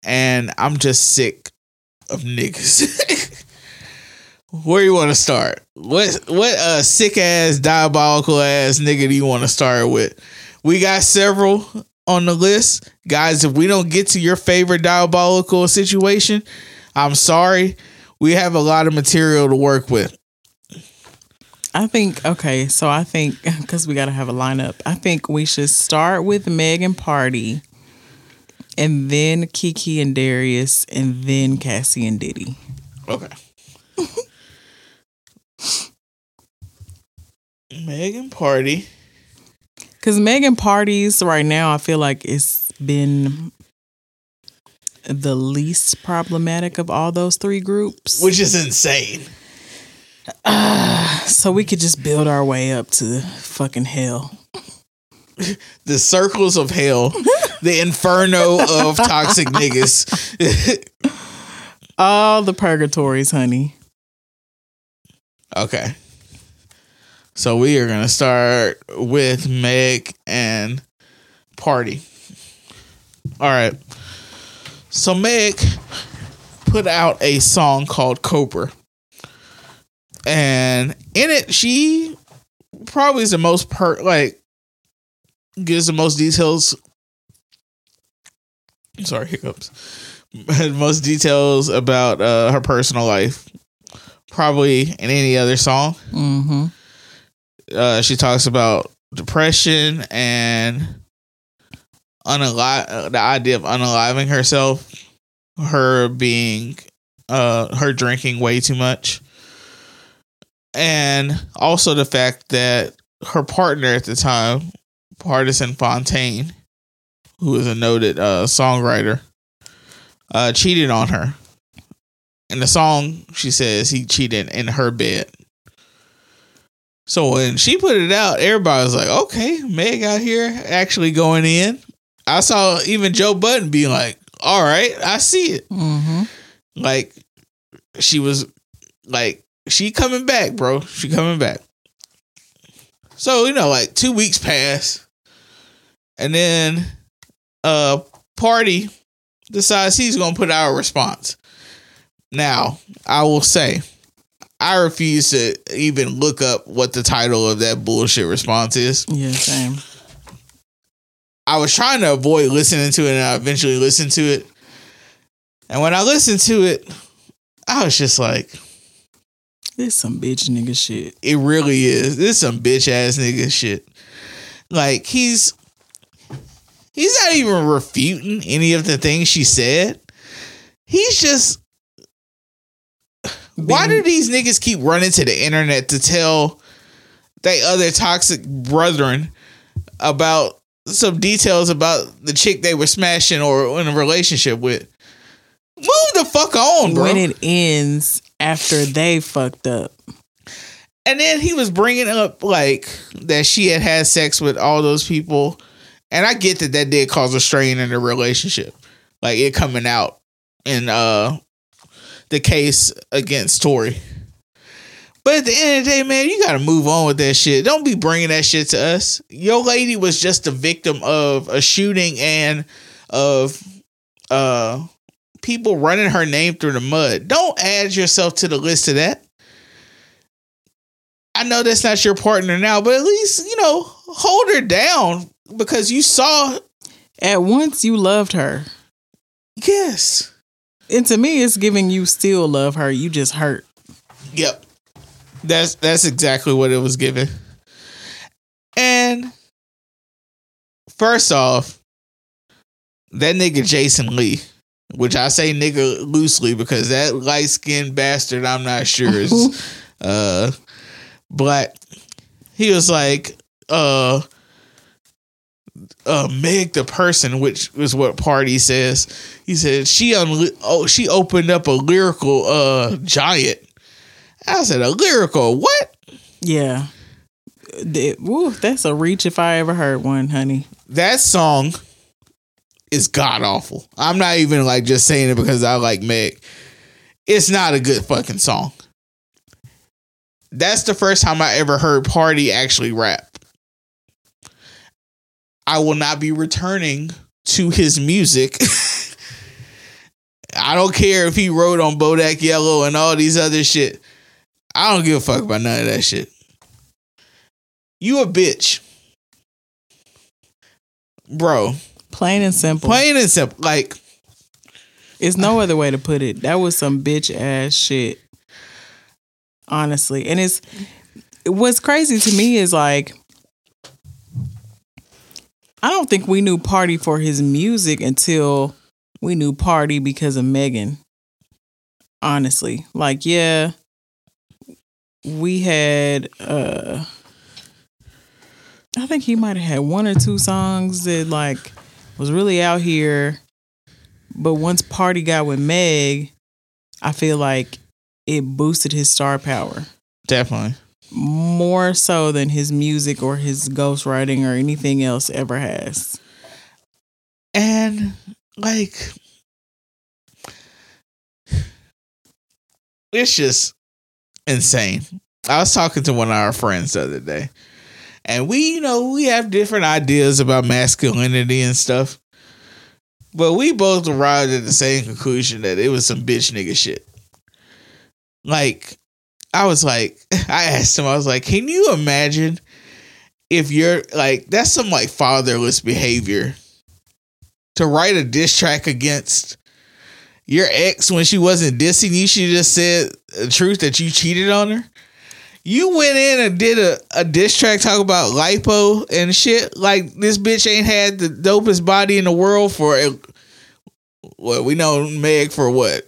and I'm just sick of niggas. Where you want to start? What what uh sick ass diabolical ass nigga do you want to start with? We got several on the list, guys. If we don't get to your favorite diabolical situation, I'm sorry. We have a lot of material to work with. I think okay, so I think because we got to have a lineup. I think we should start with Megan Pardi, and then Keke and Darius, and then Cassie and Diddy. Okay. Megan Pardi. Because Megan Pardi's right now, I feel like it's been the least problematic of all those three groups. which is insane. so we could just build our way up to fucking hell. The circles of hell, the inferno of toxic niggas. All the purgatories, honey. Okay. So we are gonna start with Meg and Pardi. All right. So Meg put out a song called Cobra. And in it, she probably is the most per like gives the most details. Sorry, hiccups. most details about uh, her personal life, probably in any other song. Mm-hmm. Uh, she talks about depression and unalive uh, the idea of unaliving herself, her being uh her drinking way too much, and also the fact that her partner at the time, Pardison Fontaine, who is a noted uh, songwriter, uh, cheated on her. In the song, she says he cheated in her bed. So when she put it out, everybody was like, okay, Meg out here actually going in. I saw even Joe Budden being like, all right, I see it. Mm-hmm. Like she was like, she coming back, bro. She coming back. So, you know, like two weeks pass. And then uh Pardi decides he's gonna put out a response. Now, I will say, I refuse to even look up what the title of that bullshit response is. Yeah, same. I was trying to avoid listening to it and I eventually listened to it. And when I listened to it, I was just like, This some bitch nigga shit. it really is. This some bitch ass nigga shit. Like he's he's not even refuting any of the things she said. He's just why do these niggas keep running to the internet to tell they other toxic brethren about some details about the chick they were smashing or in a relationship with? Move the fuck on, bro. When it ends after they fucked up. And then he was bringing up like that she had had sex with all those people, and I get that that did cause a strain in the relationship, like it coming out in uh the case against Tory. But at the end of the day, man, you gotta move on with that shit. Don't be bringing that shit to us. Your lady was just a victim of a shooting and of uh people running her name through the mud. Don't add yourself to the list of that. I know that's not your partner now, but at least, you know, hold her down because you saw At once you loved her. yes. And to me, it's giving you still love her. You just hurt. Yep. That's that's exactly what it was given. And first off, that nigga Jason Lee, which I say nigga loosely because that light skinned bastard, I'm not sure is uh but he was like, uh uh Meg the person, which is what Pardi says. He said she un- oh she opened up a lyrical uh giant. I said a lyrical what? Yeah. It- woo, that's a reach if I ever heard one, honey. That song is god awful. I'm not even like just saying it because I like Meg. It's not a good fucking song. That's the first time I ever heard Pardi actually rap. I will not be returning to his music. I don't care if he wrote on Bodak Yellow and all these other shit. I don't give a fuck about none of that shit. You a bitch. Bro, Plain and simple. plain and simple. Like, It's no other way to put it. That was some bitch ass shit. Honestly. And it's what's crazy to me is like I don't think we knew Pardi for his music until we knew Pardi because of Megan. Honestly. Like, yeah, we had uh I think he might have had one or two songs that like was really out here. But once Pardi got with Meg, I feel like it boosted his star power definitely. More so than his music or his ghostwriting or anything else ever has. And, like, it's just insane. I was talking to one of our friends the other day, and we, you know, we have different ideas about masculinity and stuff. But we both arrived at the same conclusion that it was some bitch nigga shit. Like, I was like, I asked him, I was like, can you imagine if you're like, that's some like fatherless behavior to write a diss track against your ex when she wasn't dissing you? She just said the truth that you cheated on her. You went in and did a, a diss track talk about lipo and shit. Like this bitch ain't had the dopest body in the world for what we know Meg for what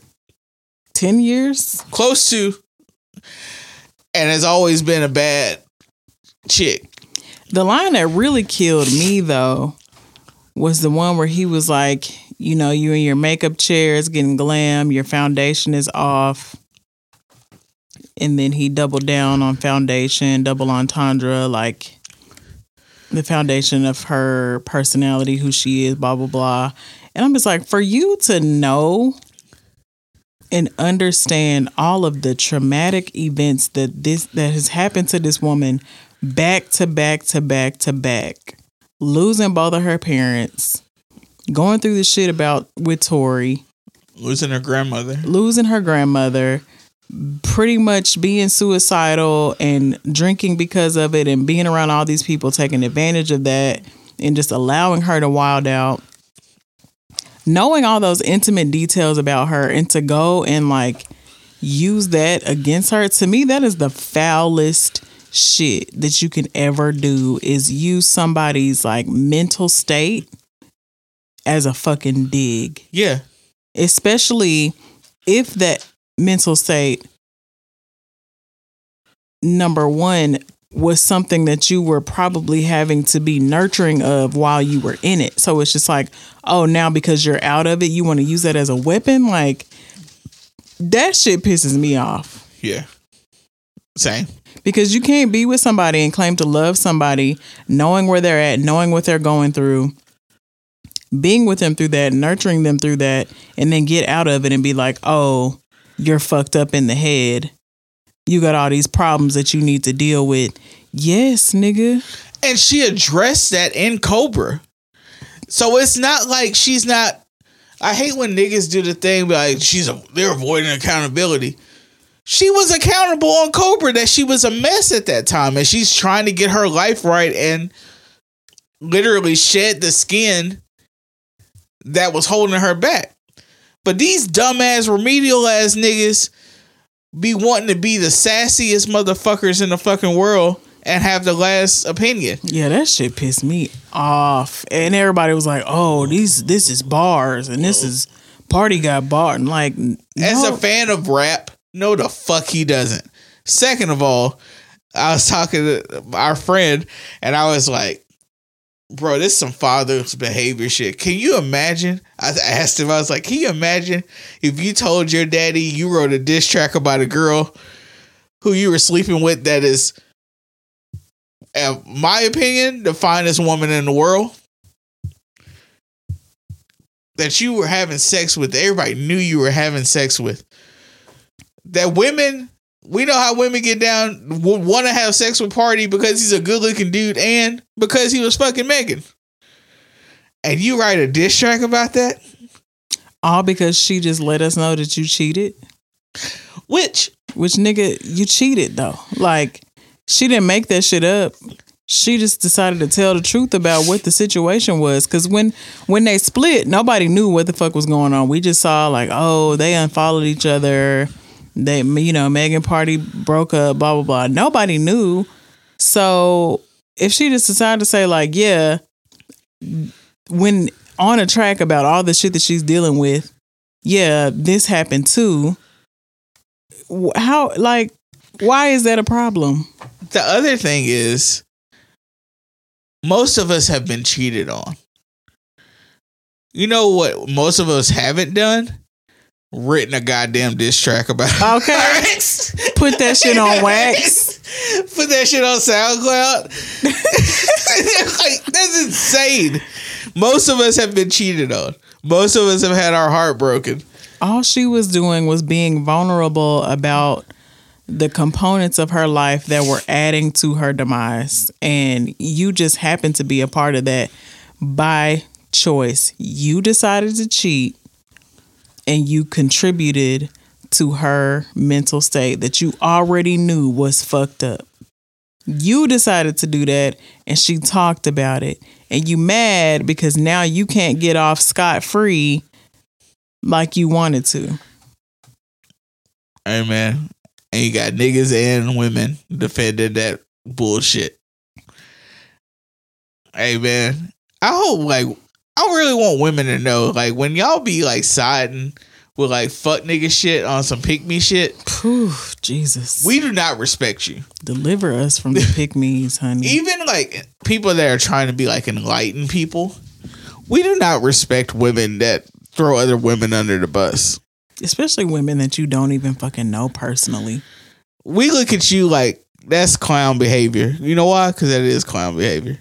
10 years? close to, and has always been a bad chick. The line that really killed me though was the one where he was like, you know, you in your makeup chair is getting glam, your foundation is off. And then he doubled down on foundation, double entendre, like the foundation of her personality, who she is, blah, blah, blah. And I'm just like, for you to know and understand all of the traumatic events that this that has happened to this woman back to back to back to back, losing both of her parents, going through the shit about with Tory, Losing her grandmother. losing her grandmother, pretty much being suicidal and drinking because of it, and being around all these people taking advantage of that and just allowing her to wild out. Knowing all those intimate details about her and to go and like use that against her, to me, that is the foulest shit that you can ever do is use somebody's like mental state as a fucking dig Yeah. especially if that mental state number one was something that you were probably having to be nurturing of while you were in it so it's just like oh now because you're out of it you want to use that as a weapon like that shit pisses me off Yeah. Same. because you can't be with somebody and claim to love somebody knowing where they're at knowing what they're going through being with them through that nurturing them through that and then get out of it and be like oh you're fucked up in the head you got all these problems that you need to deal with yes nigga And she addressed that in Cobra. So it's not like she's not I hate when niggas do the thing like she's a, they're avoiding accountability. She was accountable on Cobra that she was a mess at that time and she's trying to get her life right and literally shed the skin that was holding her back. But these dumbass remedial ass niggas be wanting to be the sassiest motherfuckers in the fucking world and have the last opinion. Yeah, that shit pissed me off. And everybody was like, "Oh, these this is bars and this oh. is Pardi got bar." And like, As a fan of rap, no the fuck he doesn't. Second of all, I was talking to our friend and I was like, bro, this is some father's behavior shit. Can you imagine? I asked him, I was like, can you imagine if you told your daddy you wrote a diss track about a girl who you were sleeping with that is, in my opinion, the finest woman in the world? That you were having sex with, everybody knew you were having sex with. That women, we know how women get down, would want to have sex with Pardi because he's a good looking dude and because he was fucking Megan. And you write a diss track about that? all because she just let us know that you cheated. Which Which nigga, you cheated though. Like she didn't make that shit up. She just decided to tell the truth about what the situation was. Cause when when they split, nobody knew what the fuck was going on. We just saw like, oh, they unfollowed each other. They, you know, Megan Pardi broke up. Blah blah blah. Nobody knew. So if she just decided to say like, yeah, when on a track about all the shit that she's dealing with, yeah, this happened too. How like why is that a problem? the other thing is, most of us have been cheated on. You know what most of us haven't done? Written a goddamn diss track about Okay. Put that shit on wax. Put that shit on SoundCloud. like, that's insane. Most of us have been cheated on. Most of us have had our heart broken. All she was doing was being vulnerable about the components of her life that were adding to her demise. And you just happened to be a part of that by choice. You decided to cheat and you contributed to her mental state that you already knew was fucked up. You decided to do that and she talked about it. And you mad because now you can't get off scot free like you wanted to. Hey man. And you got niggas and women defending that bullshit. Hey man. I hope like I really want women to know, like when y'all be like siding with like fuck nigga shit on some pick me shit, Whew, Jesus. we do not respect you. deliver us from the pick me's, honey. Even like people that are trying to be like enlightened people, we do not respect women that throw other women under the bus. Especially women that you don't even fucking know personally. We look at you like that's clown behavior. You know why? Because that is clown behavior.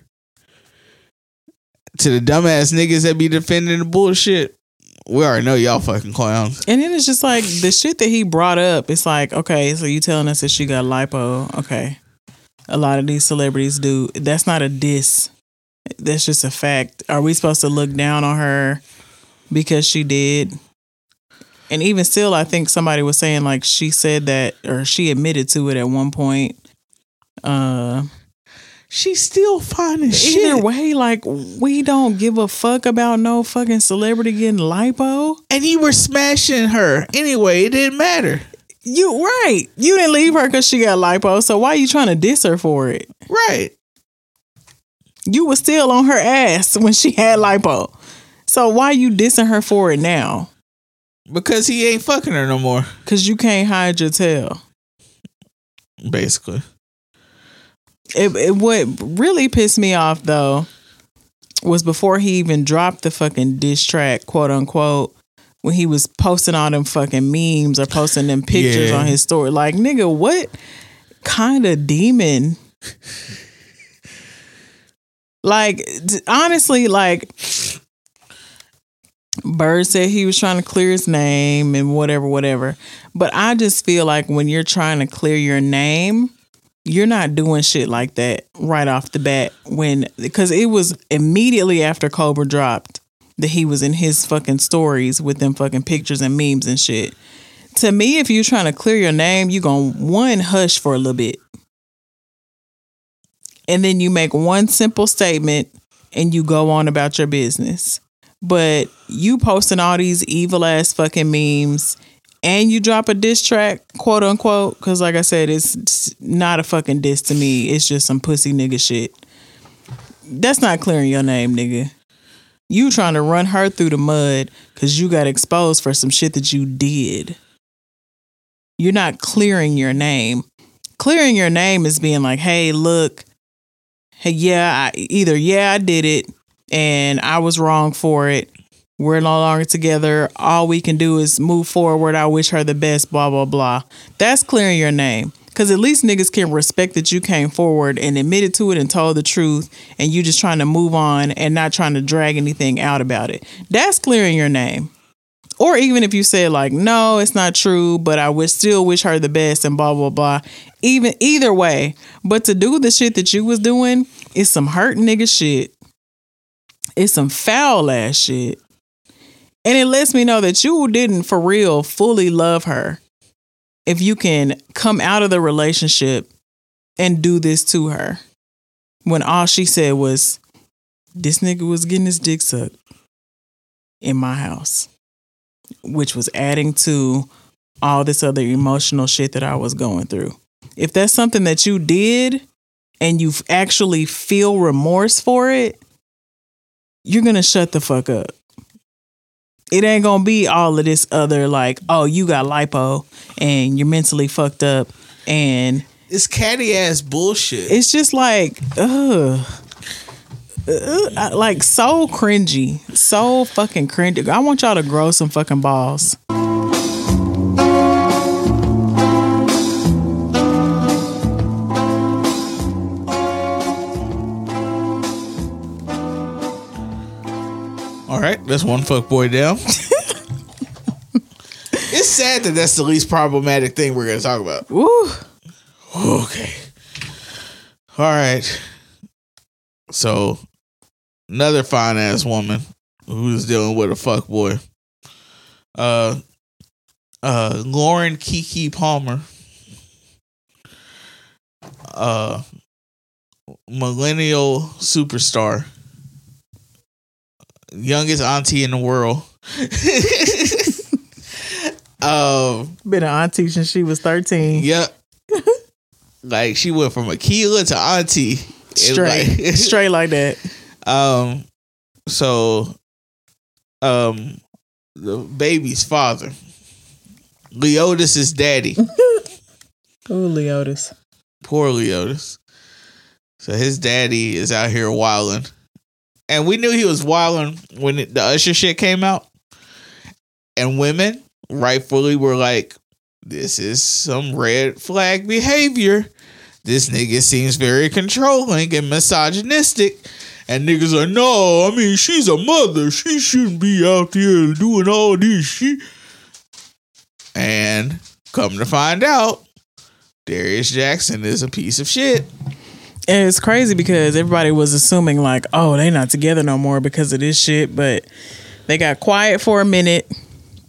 To the dumbass niggas that be defending the bullshit, we already know y'all fucking clowns. And then it's just like the shit that he brought up. It's like, okay, so you telling us that she got lipo. Okay. A lot of these celebrities do. That's not a diss. That's just a fact. Are we supposed to look down on her because she did? And even still, I think somebody was saying like she said that or she admitted to it at one point. Uh She's still fine as Either shit. way, like we don't give a fuck about no fucking celebrity getting lipo. And you were smashing her anyway. It didn't matter. You right. You didn't leave her because she got lipo. So why are you trying to diss her for it? Right. You were still on her ass when she had lipo. So why are you dissing her for it now? Because he ain't fucking her no more. Cause you can't hide your tail. Basically. It, it what really pissed me off though was before he even dropped the fucking diss track, quote unquote, when he was posting all them fucking memes or posting them pictures Yeah. on his story. Like, nigga, what kind of demon? like, d- honestly, like Bird said he was trying to clear his name and whatever, whatever. But I just feel like when you're trying to clear your name, you're not doing shit like that right off the bat when because it was immediately after Cobra dropped that he was in his fucking stories with them fucking pictures and memes and shit. To me, if you're trying to clear your name, you're to one hush for a little bit. And then you make one simple statement and you go on about your business. But you posting all these evil ass fucking memes and you drop a diss track, quote unquote, because like I said, it's not a fucking diss to me. It's just some pussy nigga shit. That's not clearing your name, nigga. You trying to run her through the mud because you got exposed for some shit that you did. You're not clearing your name. Clearing your name is being like, hey, look, hey, yeah, I, either yeah, I did it and I was wrong for it. We're no longer together. All we can do is move forward. I wish her the best, blah, blah, blah. That's clearing your name. Cause at least niggas can respect that you came forward and admitted to it and told the truth and you just trying to move on and not trying to drag anything out about it. That's clearing your name. Or even if you said like, no, it's not true, but I would still wish her the best and blah blah blah. Even either way. But to do the shit that you was doing is some hurt nigga shit. It's some foul ass shit. And it lets me know that you didn't for real fully love her. If you can come out of the relationship and do this to her. When all she said was this nigga was getting his dick sucked in my house which was adding to all this other emotional shit that I was going through. If that's something that you did and you actually feel remorse for it you're going to shut the fuck up it ain't gonna be all of this other like, oh, you got lipo and you're mentally fucked up and It's catty ass bullshit. it's just like, ugh. Uh, like so cringy, so fucking cringy. I want y'all to grow some fucking balls. Right, that's one fuck boy down. it's sad that that's the least problematic thing we're gonna talk about. Woo. Okay. All right. So, another fine ass woman who's dealing with a fuck boy. Uh, uh, Lauren Keke Palmer. Uh, millennial superstar. Youngest auntie in the world. um, Been an auntie since she was 13. Yep. like she went from Akeelah to Auntie. Straight. like- Straight like that. um. So, um, the baby's father, Leodis' daddy. Ooh, Leodis. Poor Leodis. So his daddy is out here wilding, and we knew he was wilding when the Usher shit came out. And women rightfully were like, "This is some red flag behavior. This nigga seems very controlling and misogynistic." And niggas are no, I mean she's a mother. She shouldn't be out there doing all this shit. And come to find out, Darius Jackson is a piece of shit. And it's crazy because everybody was assuming like, oh, they not together no more because of this shit, but they got quiet for a minute.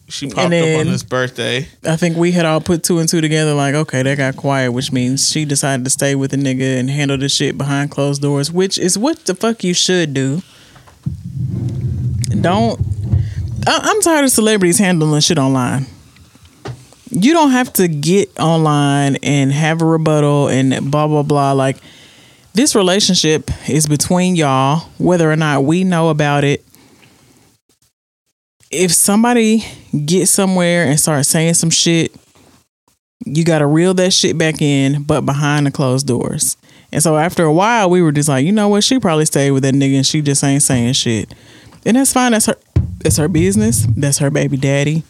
She popped then- up on his birthday. I think we had all put two and two together, like, okay, they got quiet, which means she decided to stay with the nigga and handle the shit behind closed doors, which is what the fuck you should do. Don't. I- I'm tired of celebrities handling shit online. You don't have to get online and have a rebuttal and blah blah blah. Like this relationship is between y'all, whether or not we know about it if somebody gets somewhere and starts saying some shit, you got to reel that shit back in, but behind the closed doors. And so after a while, we were just like, you know what? She probably stayed with that nigga and she just ain't saying shit. And that's fine. That's her. That's her business. That's her baby daddy.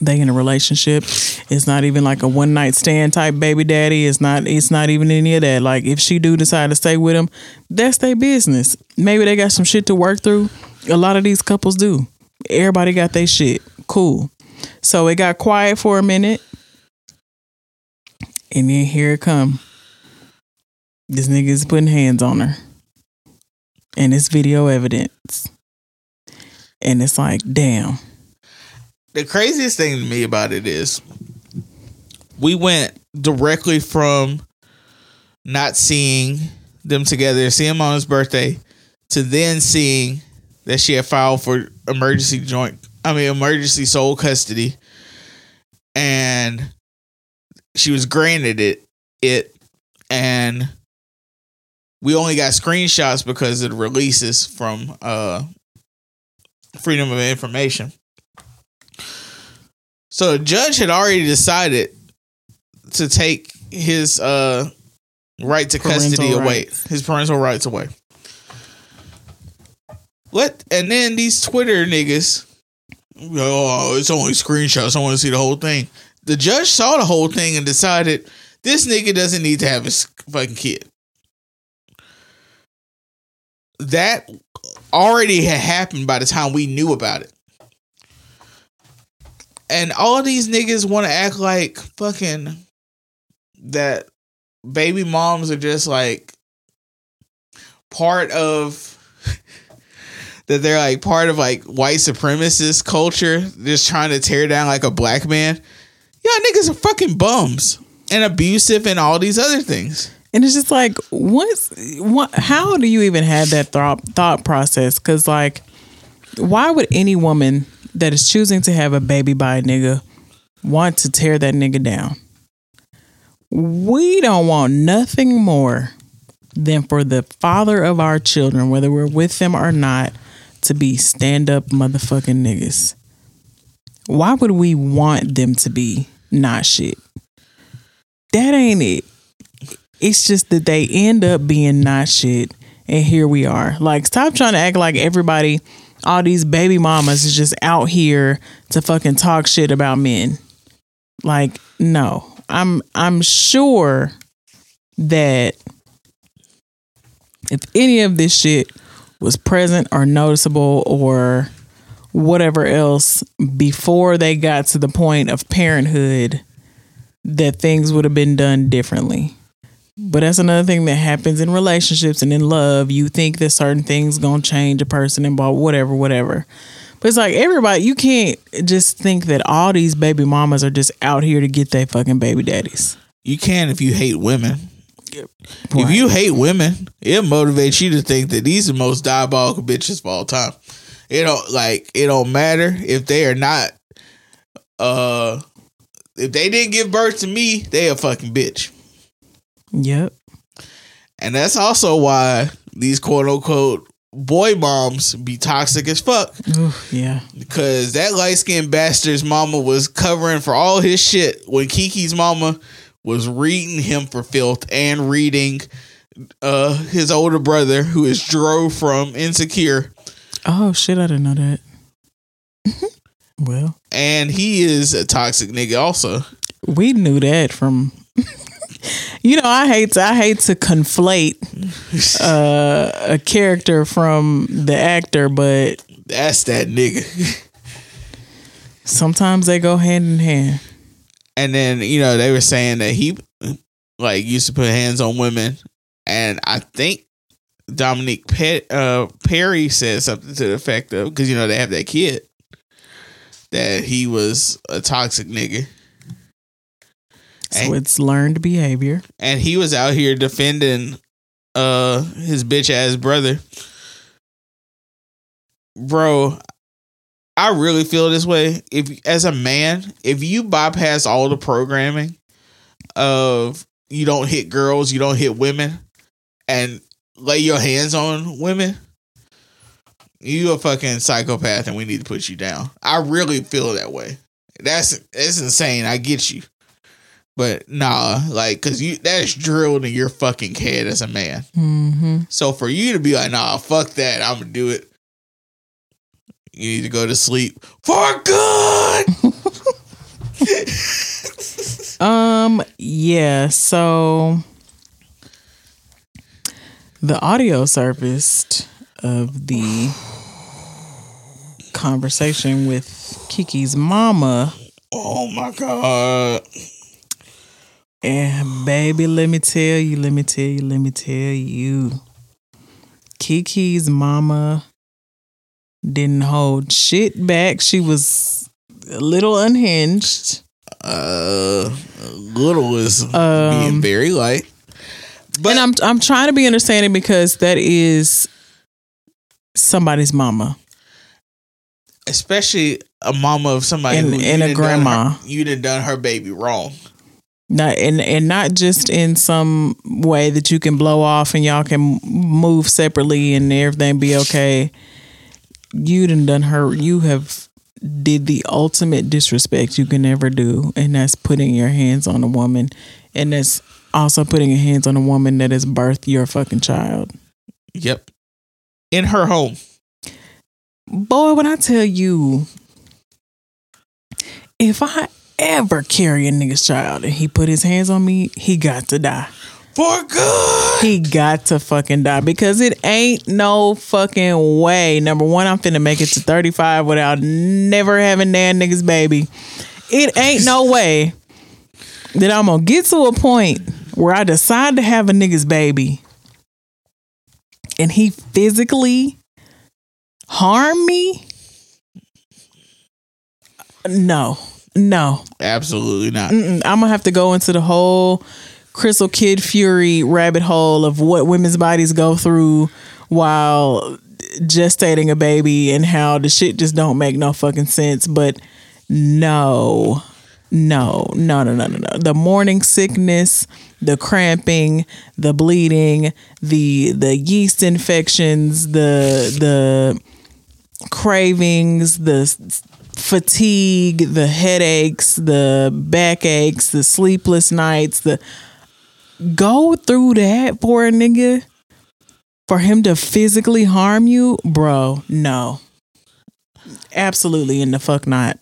They in a relationship. It's not even like a one night stand type baby daddy. It's not. It's not even any of that. Like if she do decide to stay with him, that's their business. Maybe they got some shit to work through. A lot of these couples do. Everybody got their shit. Cool. So it got quiet for a minute. And then here it come. This nigga is putting hands on her. And it's video evidence. And it's like, damn. The craziest thing to me about it is we went directly from not seeing them together, seeing him on his birthday, to then seeing that she had filed for emergency joint, I mean, emergency sole custody, and she was granted it, it, and we only got screenshots because of the releases from uh, Freedom of Information. So the judge had already decided to take his uh, right to Parental custody away, rights. his parental rights away. What? And then these Twitter niggas, oh, it's only screenshots. I want to see the whole thing. The judge saw the whole thing and decided this nigga doesn't need to have his fucking kid. That already had happened by the time we knew about it. And all these niggas want to act like fucking that baby moms are just like part of that they're like part of like white supremacist culture, just trying to tear down like a black man. Y'all niggas are fucking bums and abusive and all these other things. And it's just like, what's what? How do you even have that thought thought process? Because like, why would any woman that is choosing to have a baby by a nigga want to tear that nigga down? We don't want nothing more than for the father of our children, whether we're with them or not, to be stand up motherfucking niggas. Why would we want them to be not shit? That ain't it. It's just that they end up being not shit. And here we are. Like, stop trying to act like everybody, all these baby mamas is just out here to fucking talk shit about men. Like, no. I'm I'm sure that if any of this shit was present or noticeable or whatever else before they got to the point of parenthood, that things would have been done differently. But that's another thing that happens in relationships and in love. You think that certain things gonna change a person and blah whatever, whatever. But it's like everybody, you can't just think that all these baby mamas are just out here to get their fucking baby daddies. You can if you hate women. If you hate women, it motivates you to think that these are the most diabolical bitches of all time. It don't like it don't matter if they are not uh if they didn't give birth to me, they a fucking bitch. Yep. And that's also why these quote unquote boy moms be toxic as fuck. Oof, yeah. Because that light skinned bastard's mama was covering for all his shit when Keke's mama was reading him for filth and reading uh his older brother who is drove from Insecure. Oh shit, I didn't know that. well, And he is a toxic nigga also. we knew that from you know i hate to i hate to conflate uh, a character from the actor but That's that nigga. sometimes they go hand in hand and then, you know, they were saying that he like used to put hands on women. And I think Dominique Pe- uh, Perry said something to the effect of because you know they have that kid that he was a toxic nigga, so And- it's learned behavior and he was out here defending uh his bitch ass brother. Bro, I really feel this way. If as a man, if you bypass all the programming of you don't hit girls, you don't hit women, and lay your hands on women, you a fucking psychopath, and we need to put you down. I really feel that way. That's that's insane. I get you, but nah, like, cause you that's drilled in your fucking head as a man. mm-hmm. So for you to be like, nah, fuck that, I'm gonna do it. You need to go to sleep for good. um yeah so the audio surfaced of the conversation with Keke's mama oh my god. And baby, let me tell you, let me tell you, let me tell you. Keke's mama didn't hold shit back. She was a little unhinged. Uh, little is being Um, very light. But and I'm I'm trying to be understanding because that is somebody's mama. especially a mama of somebody And- who and a grandma. her- you done done her baby wrong. Not and and not just in some way that you can blow off and y'all can move separately and everything be okay. You done done her. You have did the ultimate disrespect you can ever do, and that's putting your hands on a woman, and that's also putting your hands on a woman that has birthed your fucking child. Yep, in her home. Boy, when I tell you, if I ever carry a nigga's child and he put his hands on me, he got to die. For good. He got to fucking die because it ain't no fucking way. Number one, I'm finna make it to 35 without never having that nigga's baby. It ain't no way that I'm gonna get to a point where I decide to have a nigga's baby and he physically harm me. No, no. Absolutely not. Mm-mm. I'm gonna have to go into the whole Crissle Kid Fury rabbit hole of what women's bodies go through while gestating a baby and how the shit just don't make no fucking sense. But no, no, no, no, no, no, no. The morning sickness, the cramping, the bleeding, the the yeast infections, the the cravings, the fatigue, the headaches, the backaches, the sleepless nights, the go through that for a nigga for him to physically harm you, bro. No. Absolutely in the fuck not.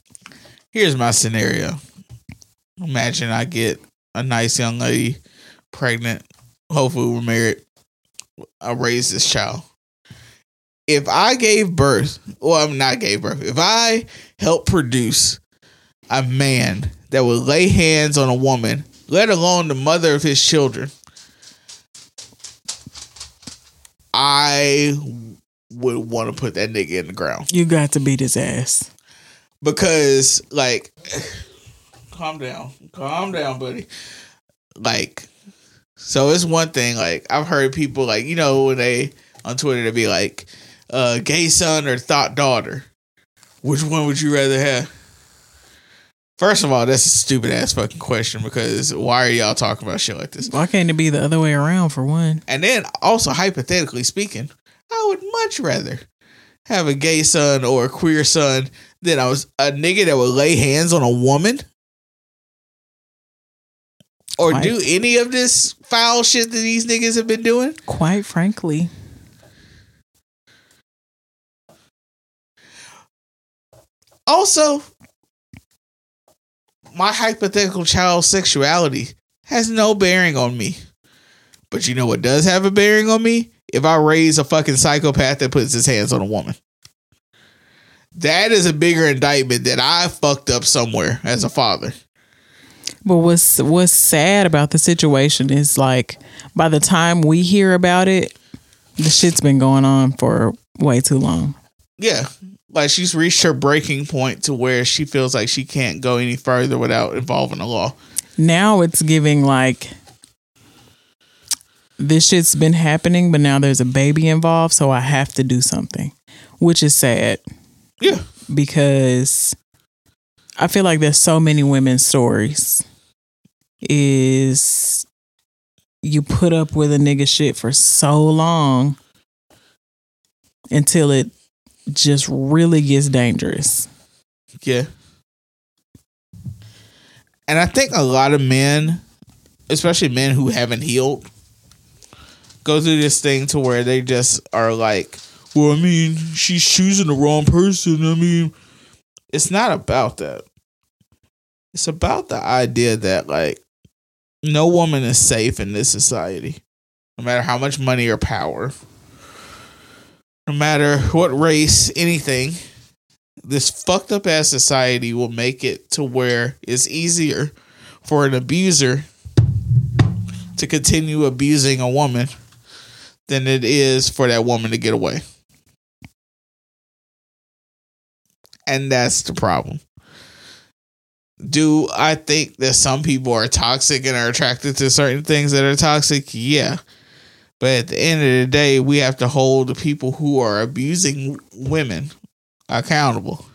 Here's my scenario. Imagine I get a nice young lady pregnant. Hopefully, we're married. I raise this child. If I gave birth, well, I'm not gave birth. If I helped produce a man that would lay hands on a woman, let alone the mother of his children, I would want to put that nigga in the ground. You got to beat his ass. because like calm down. Calm down buddy. Like so it's one thing like i've heard people like you know when they on twitter they be like uh gay son or thought daughter which one would you rather have first of all that's a stupid ass fucking question because why are y'all talking about shit like this Why can't it be the other way around for one? and then also hypothetically speaking, I would much rather have a gay son or a queer son than I was a nigga that would lay hands on a woman. Or Quite. do any of this foul shit that these niggas have been doing. Quite frankly. Also, my hypothetical child's sexuality has no bearing on me. But you know what does have a bearing on me? If I raise a fucking psychopath that puts his hands on a woman. That is a bigger indictment that I fucked up somewhere as a father. But what's what's sad about the situation is like by the time we hear about it, the shit's been going on for way too long. Yeah. Like she's reached her breaking point to where she feels like she can't go any further without involving the law. Now it's giving like this shit's been happening, but now there's a baby involved, so I have to do something, which is sad Yeah. because I feel like there's so many women's stories. Is you put up with a nigga shit for so long until it just really gets dangerous. Yeah. And I think a lot of men, especially men who haven't healed, go through this thing to where they just are like, well, I mean, she's choosing the wrong person. I mean, it's not about that. It's about the idea that, like, no woman is safe in this society, no matter how much money or power, no matter what race, anything this fucked up ass society will make it to where it's easier for an abuser to continue abusing a woman than it is for that woman to get away. And that's the problem. Do I think that some people are toxic and are attracted to certain things that are toxic? Yeah. But at the end of the day, we have to hold the people who are abusing women accountable.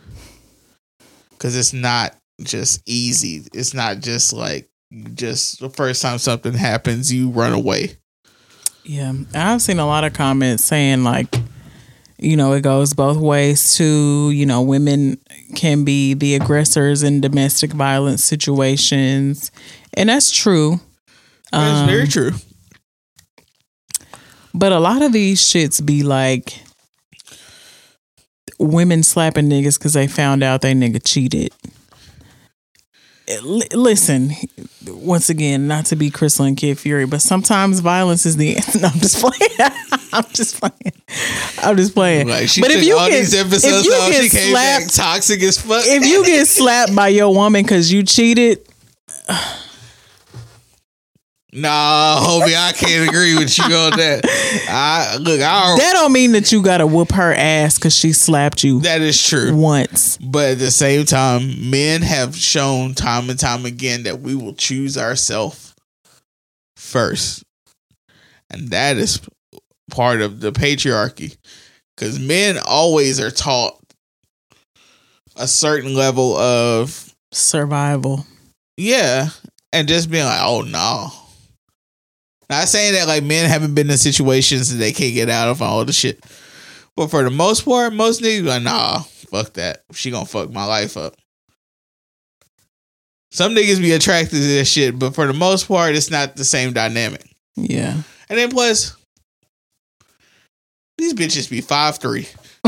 Because it's not just easy. It's not just like just the first time something happens, you run away. Yeah, I've seen a lot of comments saying like, you know, it goes both ways too. You know, women can be the aggressors in domestic violence situations, and that's true. That's Um, very true. But a lot of these shits be like women slapping niggas because they found out they nigga cheated. Eh, L- listen, once again, not to be Crissle and Kid Fury, but sometimes violence is the answer. No, I'm just playing. I'm just playing. I'm just playing. Like she but if you all get, these if episodes you off, get she came slapped, back toxic as fuck. if you get slapped by your woman because you cheated, nah, homie, I can't agree with you on that. I look, I that don't mean that you gotta whoop her ass because she slapped you that is true. once. But at the same time, men have shown time and time again that we will choose ourselves first. And that is part of the patriarchy. Because men always are taught a certain level of, Survival. yeah, and just being like, oh, no. Not saying that like men haven't been in situations that they can't get out of all the shit. But for the most part, most niggas like, nah, fuck that. She gonna fuck my life up. Some niggas be attracted to this shit, but for the most part, it's not the same dynamic. Yeah. And then plus, these bitches be five three.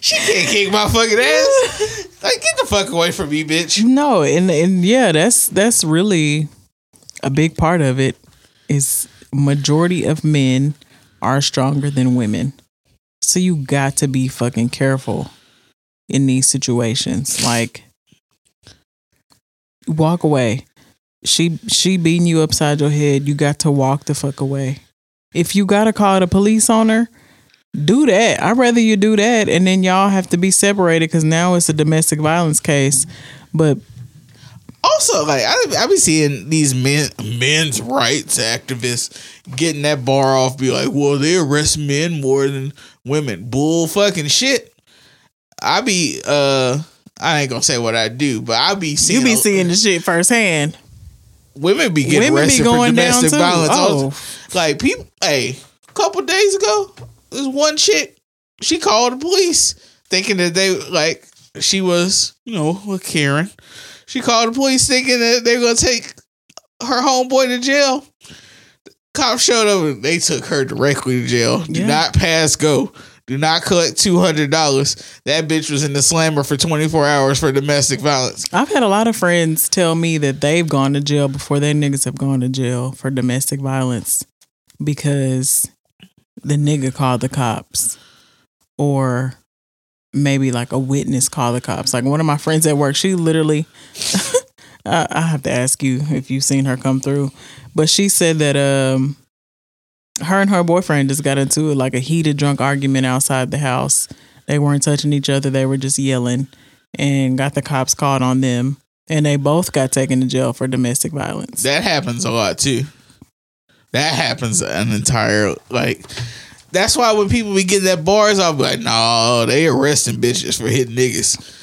she can't kick my fucking ass. Like, get the fuck away from me, bitch. No, and and yeah, that's that's really a big part of it. Is majority of men are stronger than women, so you got to be fucking careful in these situations. Like, walk away. She she beating you upside your head. You got to walk the fuck away. If you gotta call the police on her, do that. I'd rather you do that, and then y'all have to be separated because now it's a domestic violence case. But Also, like I, I be seeing these men, men's rights activists getting that bar off. Be like, well, they arrest men more than women. Bull fucking shit. I be, uh, I ain't gonna say what I do, but I be seeing you be seeing the shit firsthand. women be getting Women be arrested going for domestic violence. Oh. Like people, hey, a couple days ago, this one chick, she called the police thinking that they like she was, you know, with Karen. She called the police thinking that they're gonna take her homeboy to jail. Cops showed up and they took her directly to jail. Do Yeah. not pass go. Do not collect two hundred dollars. That bitch was in the slammer for twenty four hours for domestic violence. I've had a lot of friends tell me that they've gone to jail before their niggas have gone to jail for domestic violence because the nigga called the cops or maybe like a witness call the cops. Like one of my friends at work, she literally, I, have to ask you if you've seen her come through, but she said that um, her and her boyfriend just got into like a heated drunk argument outside the house. They weren't touching each other, they were just yelling and got the cops called on them. And they both got taken to jail for domestic violence. That happens a lot too. That happens an entire like. That's why when people be getting that bars, I'll be like, no, they arresting bitches for hitting niggas.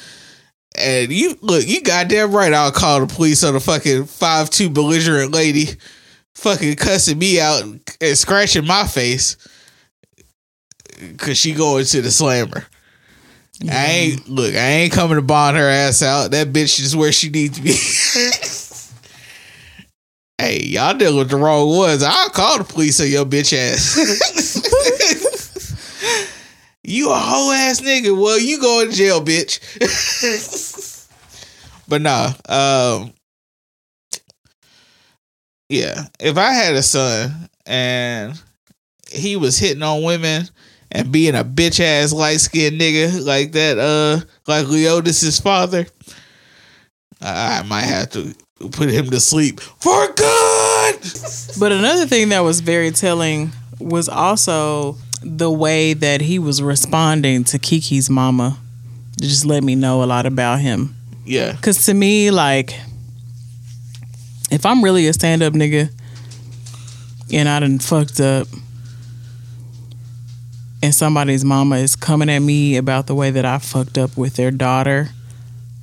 And you look, you goddamn right. I'll call the police on a fucking five two belligerent lady, fucking cussing me out and scratching my face because she going to the slammer. I ain't look. I ain't coming to bond her ass out. That bitch is where she needs to be. hey, y'all dealing with the wrong ones. I'll call the police on your bitch ass. you a whole ass nigga. Well, you go to jail, bitch. but nah. Um. Yeah, if I had a son and he was hitting on women and being a bitch ass light skinned nigga like that, uh, like Leodis's father, I might have to put him to sleep for good. But another thing that was very telling was also the way that he was responding to Keke's mama just let me know a lot about him. Yeah. Cause to me, like, if I'm really a stand up nigga and I done fucked up and somebody's mama is coming at me about the way that I fucked up with their daughter,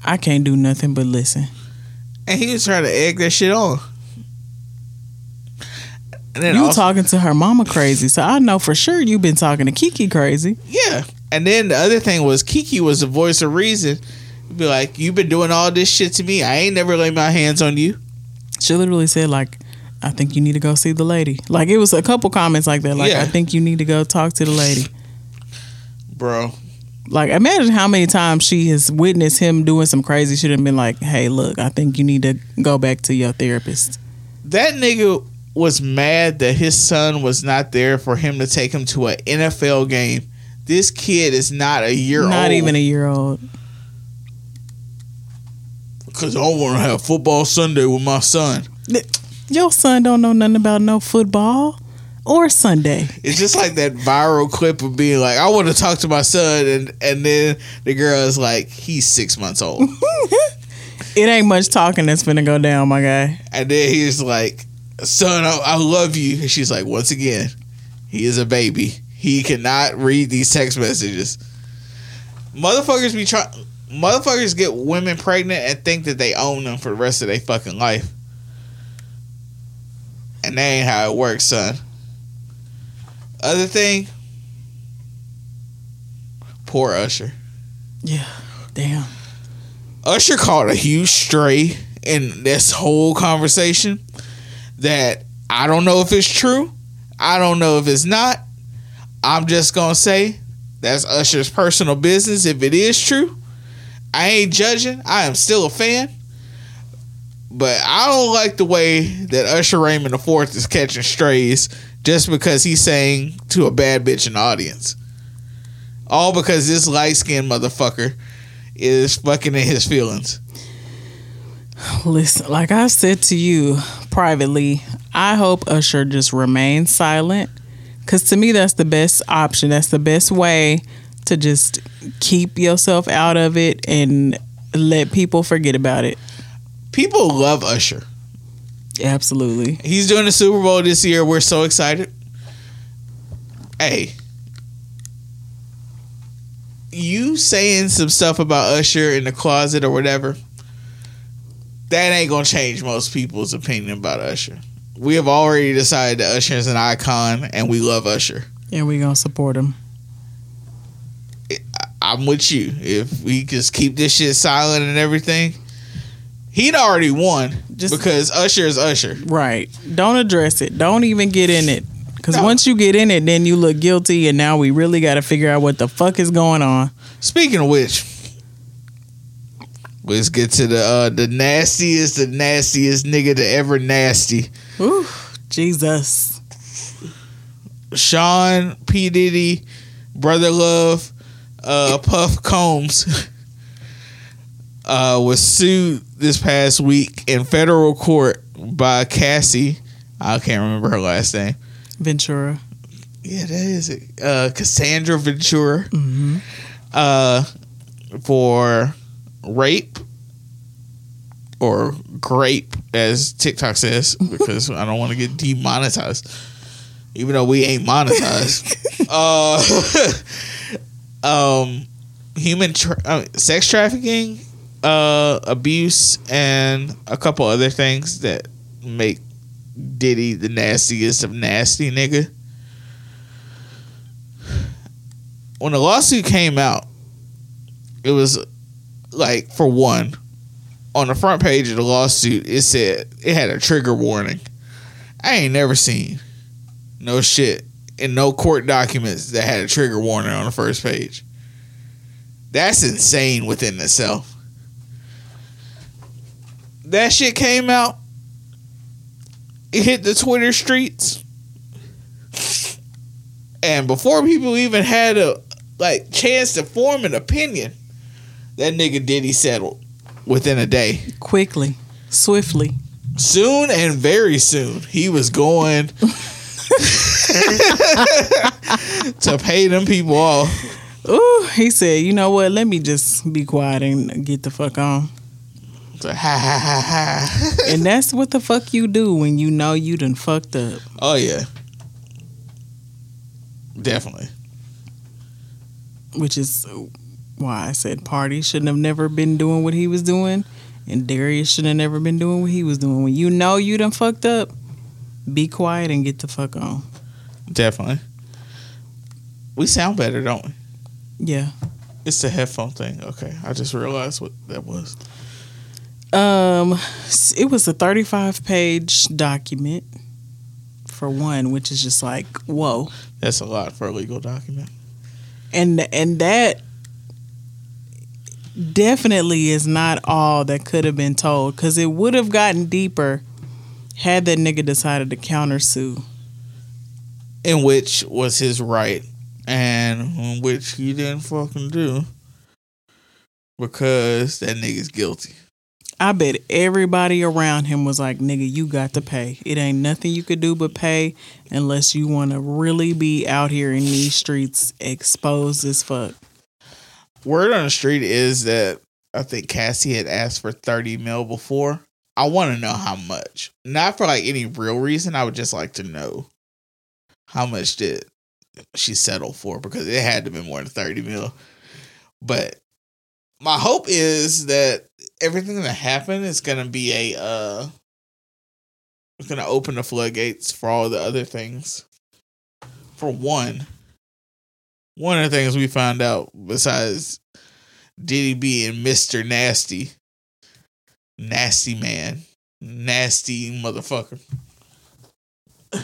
I can't do nothing but listen. And he was trying to egg that shit on. You also, talking to her mama crazy, so I know for sure you've been talking to Keke crazy. yeah. And then the other thing was Keke was the voice of reason. Be like, You've been doing all this shit to me. I ain't never laid my hands on you. She literally said like, "I think you need to go see the lady." Like it was a couple comments like that. Like Yeah. I think you need to go talk to the lady. Bro. Like imagine how many times she has witnessed him doing some crazy shit and been like, "Hey, look, I think you need to go back to your therapist." That nigga was mad that his son was not there for him to take him to an NFL game. This kid is not a year old. Not even a year old. Because I want to have football Sunday with my son. Your son don't know nothing about no football or Sunday. It's just like that viral clip of being like, I want to talk to my son. And, and then the girl is like, he's six months old. It ain't much talking that's gonna go down, my guy. and then he's like, son, I, I love you. And she's like, once again, he is a baby. He cannot read these text messages. Motherfuckers be trying. Motherfuckers get women pregnant and think that they own them for the rest of their fucking life. And that ain't how it works, son. Other thing, poor Usher. Yeah. Damn. Usher caught a huge stray in this whole conversation that I don't know if it's true. I don't know if it's not. I'm just gonna say that's Usher's personal business. If it is true, I ain't judging. I am still a fan. But I don't like the way that Usher Raymond IV is catching strays just because he's saying to a bad bitch in the audience. All because this light skinned motherfucker is fucking in his feelings. Listen, like I said to you privately, I hope Usher just remains silent. Cause to me that's the best option. That's the best way to just keep yourself out of it and let people forget about it. People love Usher. Absolutely. He's doing the Super Bowl this year. We're so excited. Hey, you saying some stuff about Usher in the closet or whatever, that ain't gonna change most people's opinion about Usher. We have already decided that Usher is an icon and we love Usher. And we gonna support him. I'm with you. If we just keep this shit silent and everything, he'd already won Just- because Usher is Usher. Right. Don't address it. Don't even get in it. Cause No. once you get in it, then you look guilty and now we really gotta figure out what the fuck is going on. Speaking of which, let's get to the uh, the nastiest, the nastiest nigga to ever nasty. Ooh, Jesus. Sean P Diddy, brother love, uh, Puff Combs, uh, was sued this past week in federal court by Cassie. I can't remember her last name. Ventura. Yeah, that is it. Uh, Cassandra Ventura. hmm uh, for rape or grape, as TikTok says, because I don't want to get demonetized, even though we ain't monetized. uh, um, human tra- uh, sex trafficking, uh, abuse, and a couple other things that make Diddy the nastiest of nasty nigga. when the lawsuit came out, it was like for one, on the front page of the lawsuit, it said it had a trigger warning. I ain't never seen no shit in no court documents that had a trigger warning on the first page. That's insane within itself. That shit came out. It hit the Twitter streets. And before people even had a like chance to form an opinion, that nigga Diddy settled within a day. Quickly, swiftly. Soon and very soon, he was going. to pay them people off. Ooh, he said, you know what? Let me just be quiet and get the fuck on. So, ha ha ha ha. And that's what the fuck you do when you know you done fucked up. Oh yeah, definitely. Which is why I said Pardi shouldn't have never been doing what he was doing. And Darius shouldn't have never been doing what he was doing. When you know you done fucked up, be quiet and get the fuck on. Definitely. We sound better, don't we? Yeah. It's the headphone thing. Okay, I just realized what that was. Um, it was a 35 page document for one, which is just like, whoa. That's a lot for a legal document. And and that definitely is not all that could have been told because it would have gotten deeper had that nigga decided to countersue. In which was his right, and in which he didn't fucking do because that nigga's guilty. I bet everybody around him was like, nigga, you got to pay. It ain't nothing you could do but pay unless you want to really be out here in these streets exposed as fuck. Word on the street is that I think Cassie had asked for 30 mil before. I want to know how much. Not for like any real reason. I would just like to know how much did she settle for because it had to be more than 30 mil. But my hope is that everything that happened is going to be a uh it's going to open the floodgates for all the other things. For one, one of the things we found out besides Diddy being Mr. Nasty, nasty man, nasty motherfucker.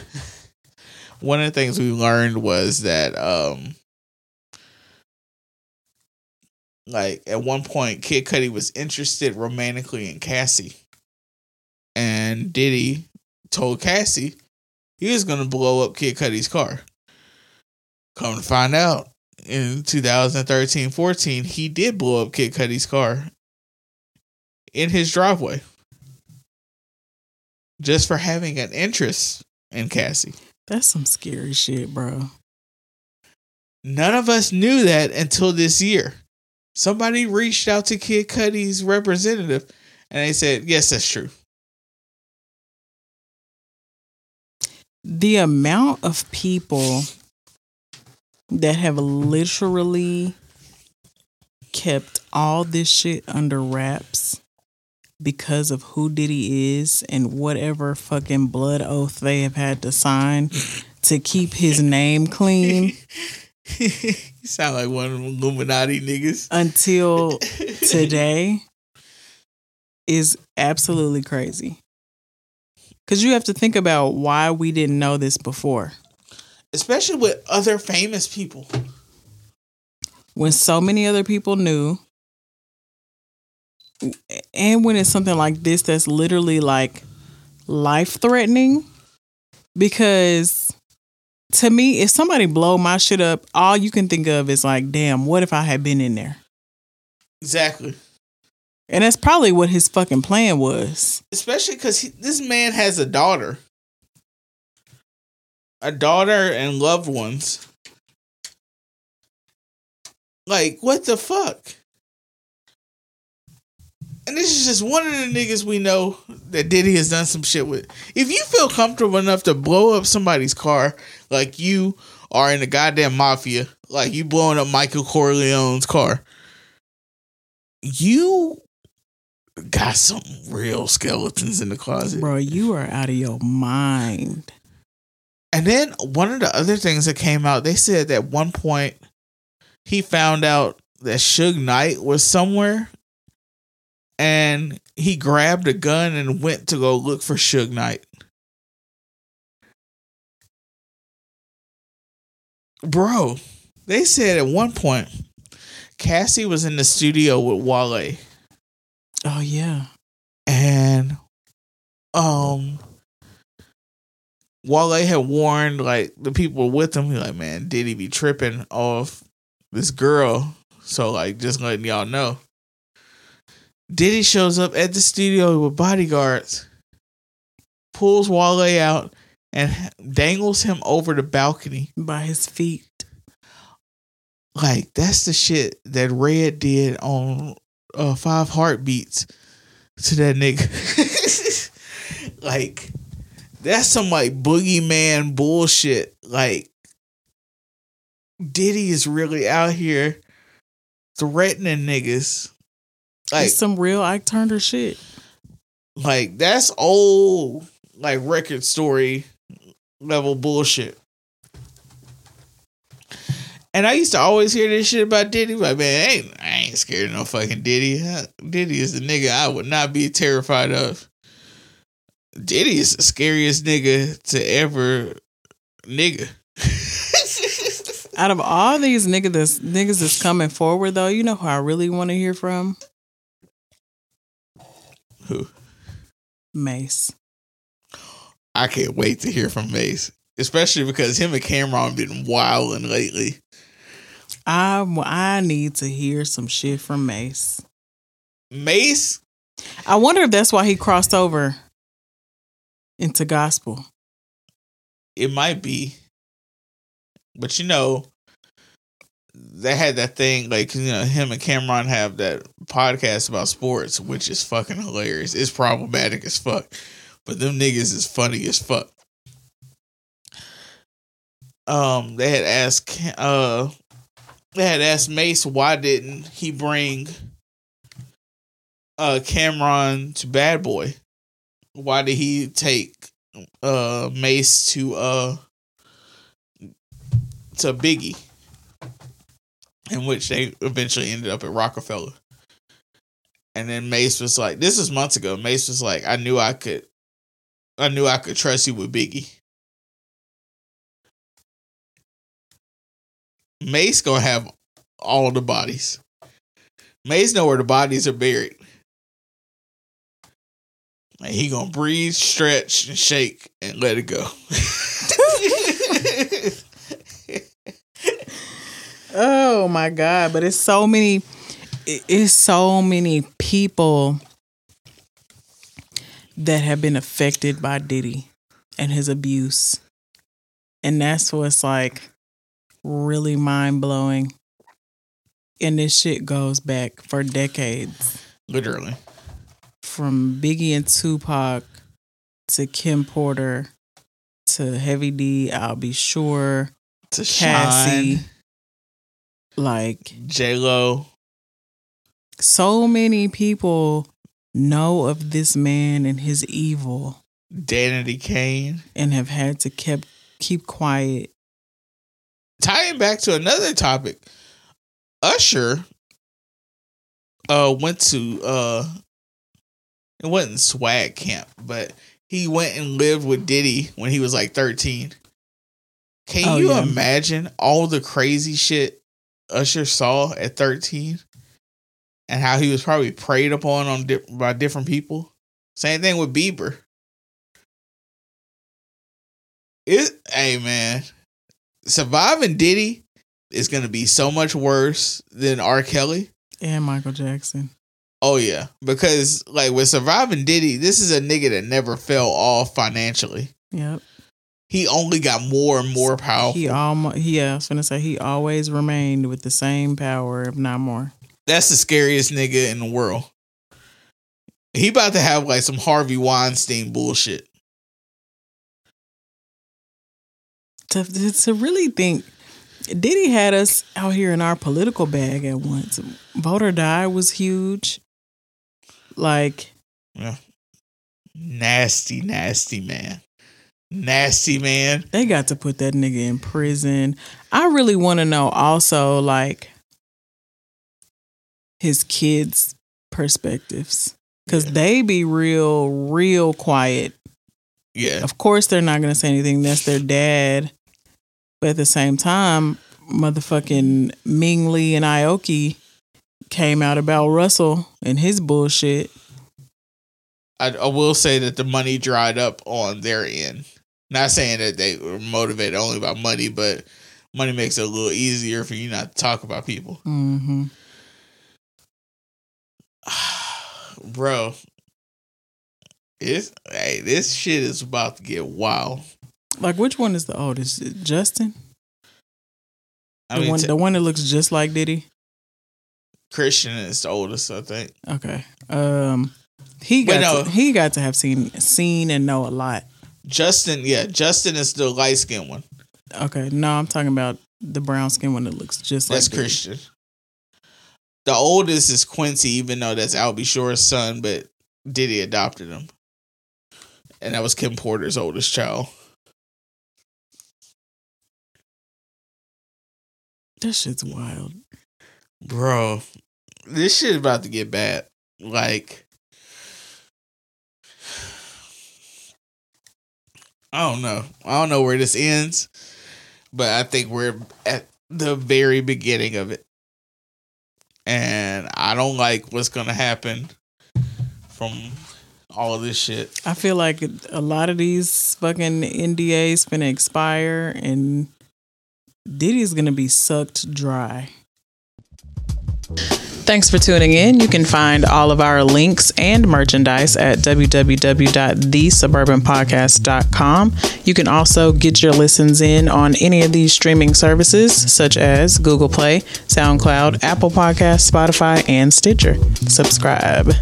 one of the things we learned was that um like at one point Kid Cudi was interested romantically in Cassie. And Diddy told Cassie he was gonna blow up Kid Cudi's car. Come to find out, in 2013-14, he did blow up Kid Cudi's car in his driveway. Just for having an interest in Cassie. That's some scary shit, bro. None of us knew that until this year. Somebody reached out to Kid Cudi's representative and they said, Yes, that's true. The amount of people that have literally kept all this shit under wraps because of who Diddy is and whatever fucking blood oath they have had to sign to keep his name clean you sound like one of them Illuminati niggas. until today is absolutely crazy. Because you have to think about why we didn't know this before. Especially with other famous people. When so many other people knew, and when it's something like this that's literally like life threatening, because to me, if somebody blow my shit up, all you can think of is like, damn, what if I had been in there? Exactly. And that's probably what his fucking plan was. Especially because this man has a daughter. A daughter and loved ones. Like, what the fuck? And this is just one of the niggas we know that Diddy has done some shit with. If you feel comfortable enough to blow up somebody's car, like you are in the goddamn mafia, like you blowing up Michael Corleone's car, you got some real skeletons in the closet. Bro, you are out of your mind. And then one of the other things that came out, they said that at one point he found out that Suge Knight was somewhere and he grabbed a gun and went to go look for Suge Knight. Bro, they said at one point Cassie was in the studio with Wale Oh yeah. and um Wale had warned like the people with him, he like, man, did he be tripping off this girl? So like just letting y'all know. Diddy shows up at the studio with bodyguards, pulls Wale out, and dangles him over the balcony. By his feet. Like that's the shit that Red did on uh, Five Heartbeats to that nigga. like that's some like boogeyman bullshit. Like Diddy is really out here threatening niggas. Like It's some real Ike Turner shit. like that's old like record story level bullshit. And I used to always hear this shit about Diddy. Like, man, I ain't, I ain't scared of no fucking Diddy. Diddy is the nigga I would not be terrified of. Diddy is the scariest nigga to ever nigga. Out of all these niggas that's niggas that's coming forward though, you know who I really want to hear from? Who? Mase. I can't wait to hear from Mase. Especially because him and Cam'ron been wilding lately. I I need to hear some shit from Mase. Mase I wonder if that's why he crossed over into gospel. It might be. But you know, they had that thing like you know him and Cam'ron have that podcast about sports, which is fucking hilarious. It's problematic as fuck, but them niggas is funny as fuck. Um, they had asked uh, they had asked Mase why didn't he bring uh Cam'ron to Bad Boy? Why did he take uh Mase to uh to Biggie, in which they eventually ended up at Roc-A-Fella. And then Mase was like, "This is months ago." Mase was like, "I knew I could, I knew I could trust you with Biggie." Mase gonna have all the bodies. Mase know where the bodies are buried. And he gonna breathe, stretch, and shake, and let it go. Oh my god! But it's so many. It's so many people that have been affected by Diddy and his abuse, and that's what's like really mind blowing. And this shit goes back for decades, Literally. From Biggie and Tupac to Kim Porter to Heavy D. Al B. Sure. To Cassie. Shyne, Like J Lo. so many people know of this man and his evil Danity Kane. and have had to keep keep quiet. Tying back to another topic, Usher uh went to uh it wasn't swag camp, but he went and lived with Diddy when he was like 13. Can Oh, you yeah. imagine all the crazy shit Usher saw at 13? And how he was probably preyed upon on di- by different people? Same thing with Bieber. It hey man, surviving Diddy is gonna be so much worse than R. Kelly. And Michael Jackson. Oh yeah, because like with surviving Diddy, this is a nigga that never fell off financially. Yep. He only got more and more powerful. He almost yeah, I was gonna say he always remained with the same power, if not more. That's the scariest nigga in the world. He about to have like some Harvey Weinstein bullshit. To, to really think Diddy had us out here in our political bag at once. Vote or die was huge. Like yeah. Nasty, nasty man. Nasty man. They got to put that nigga in prison. I really want to know also like his kids' perspectives cuz Yeah. they be real real quiet. Yeah. Of course they're not going to say anything. That's their dad. But at the same time, motherfucking Ming Lee and Aoki came out about Russell and his bullshit. I, I will say that the money dried up on their end. Not saying that they were motivated only by money, but money makes it a little easier for you not to talk about people. Mhm. Bro, it's hey, this shit is about to get wild. Like which one is the oldest? Justin? I The mean, one t- the one that looks just like Diddy? Christian is the oldest, I think. Okay. Um he got Wait, no. to, he got to have seen seen and know a lot. Justin, yeah, Justin is the light skinned one. Okay. No, I'm talking about the brown skin one that looks just That's like. Christian. The oldest is Quincy, even though that's Al B. Sure's son, but Diddy adopted him. And that was Kim Porter's oldest child. That shit's wild. Bro, this shit about to get bad. Like, I don't know. I don't know where this ends, but I think we're at the very beginning of it. And I don't like what's going to happen from all of this shit. I feel like a lot of these fucking NDAs gonna expire and Diddy's gonna be sucked dry. Thanks for tuning in. You can find all of our links and merchandise at www.thesuburbanpodcast.com. You can also get your listens in on any of these streaming services such as Google Play, SoundCloud, Apple Podcasts, Spotify, and Stitcher. Subscribe.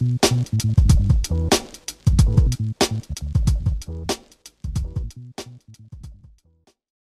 Thank you. Thank you.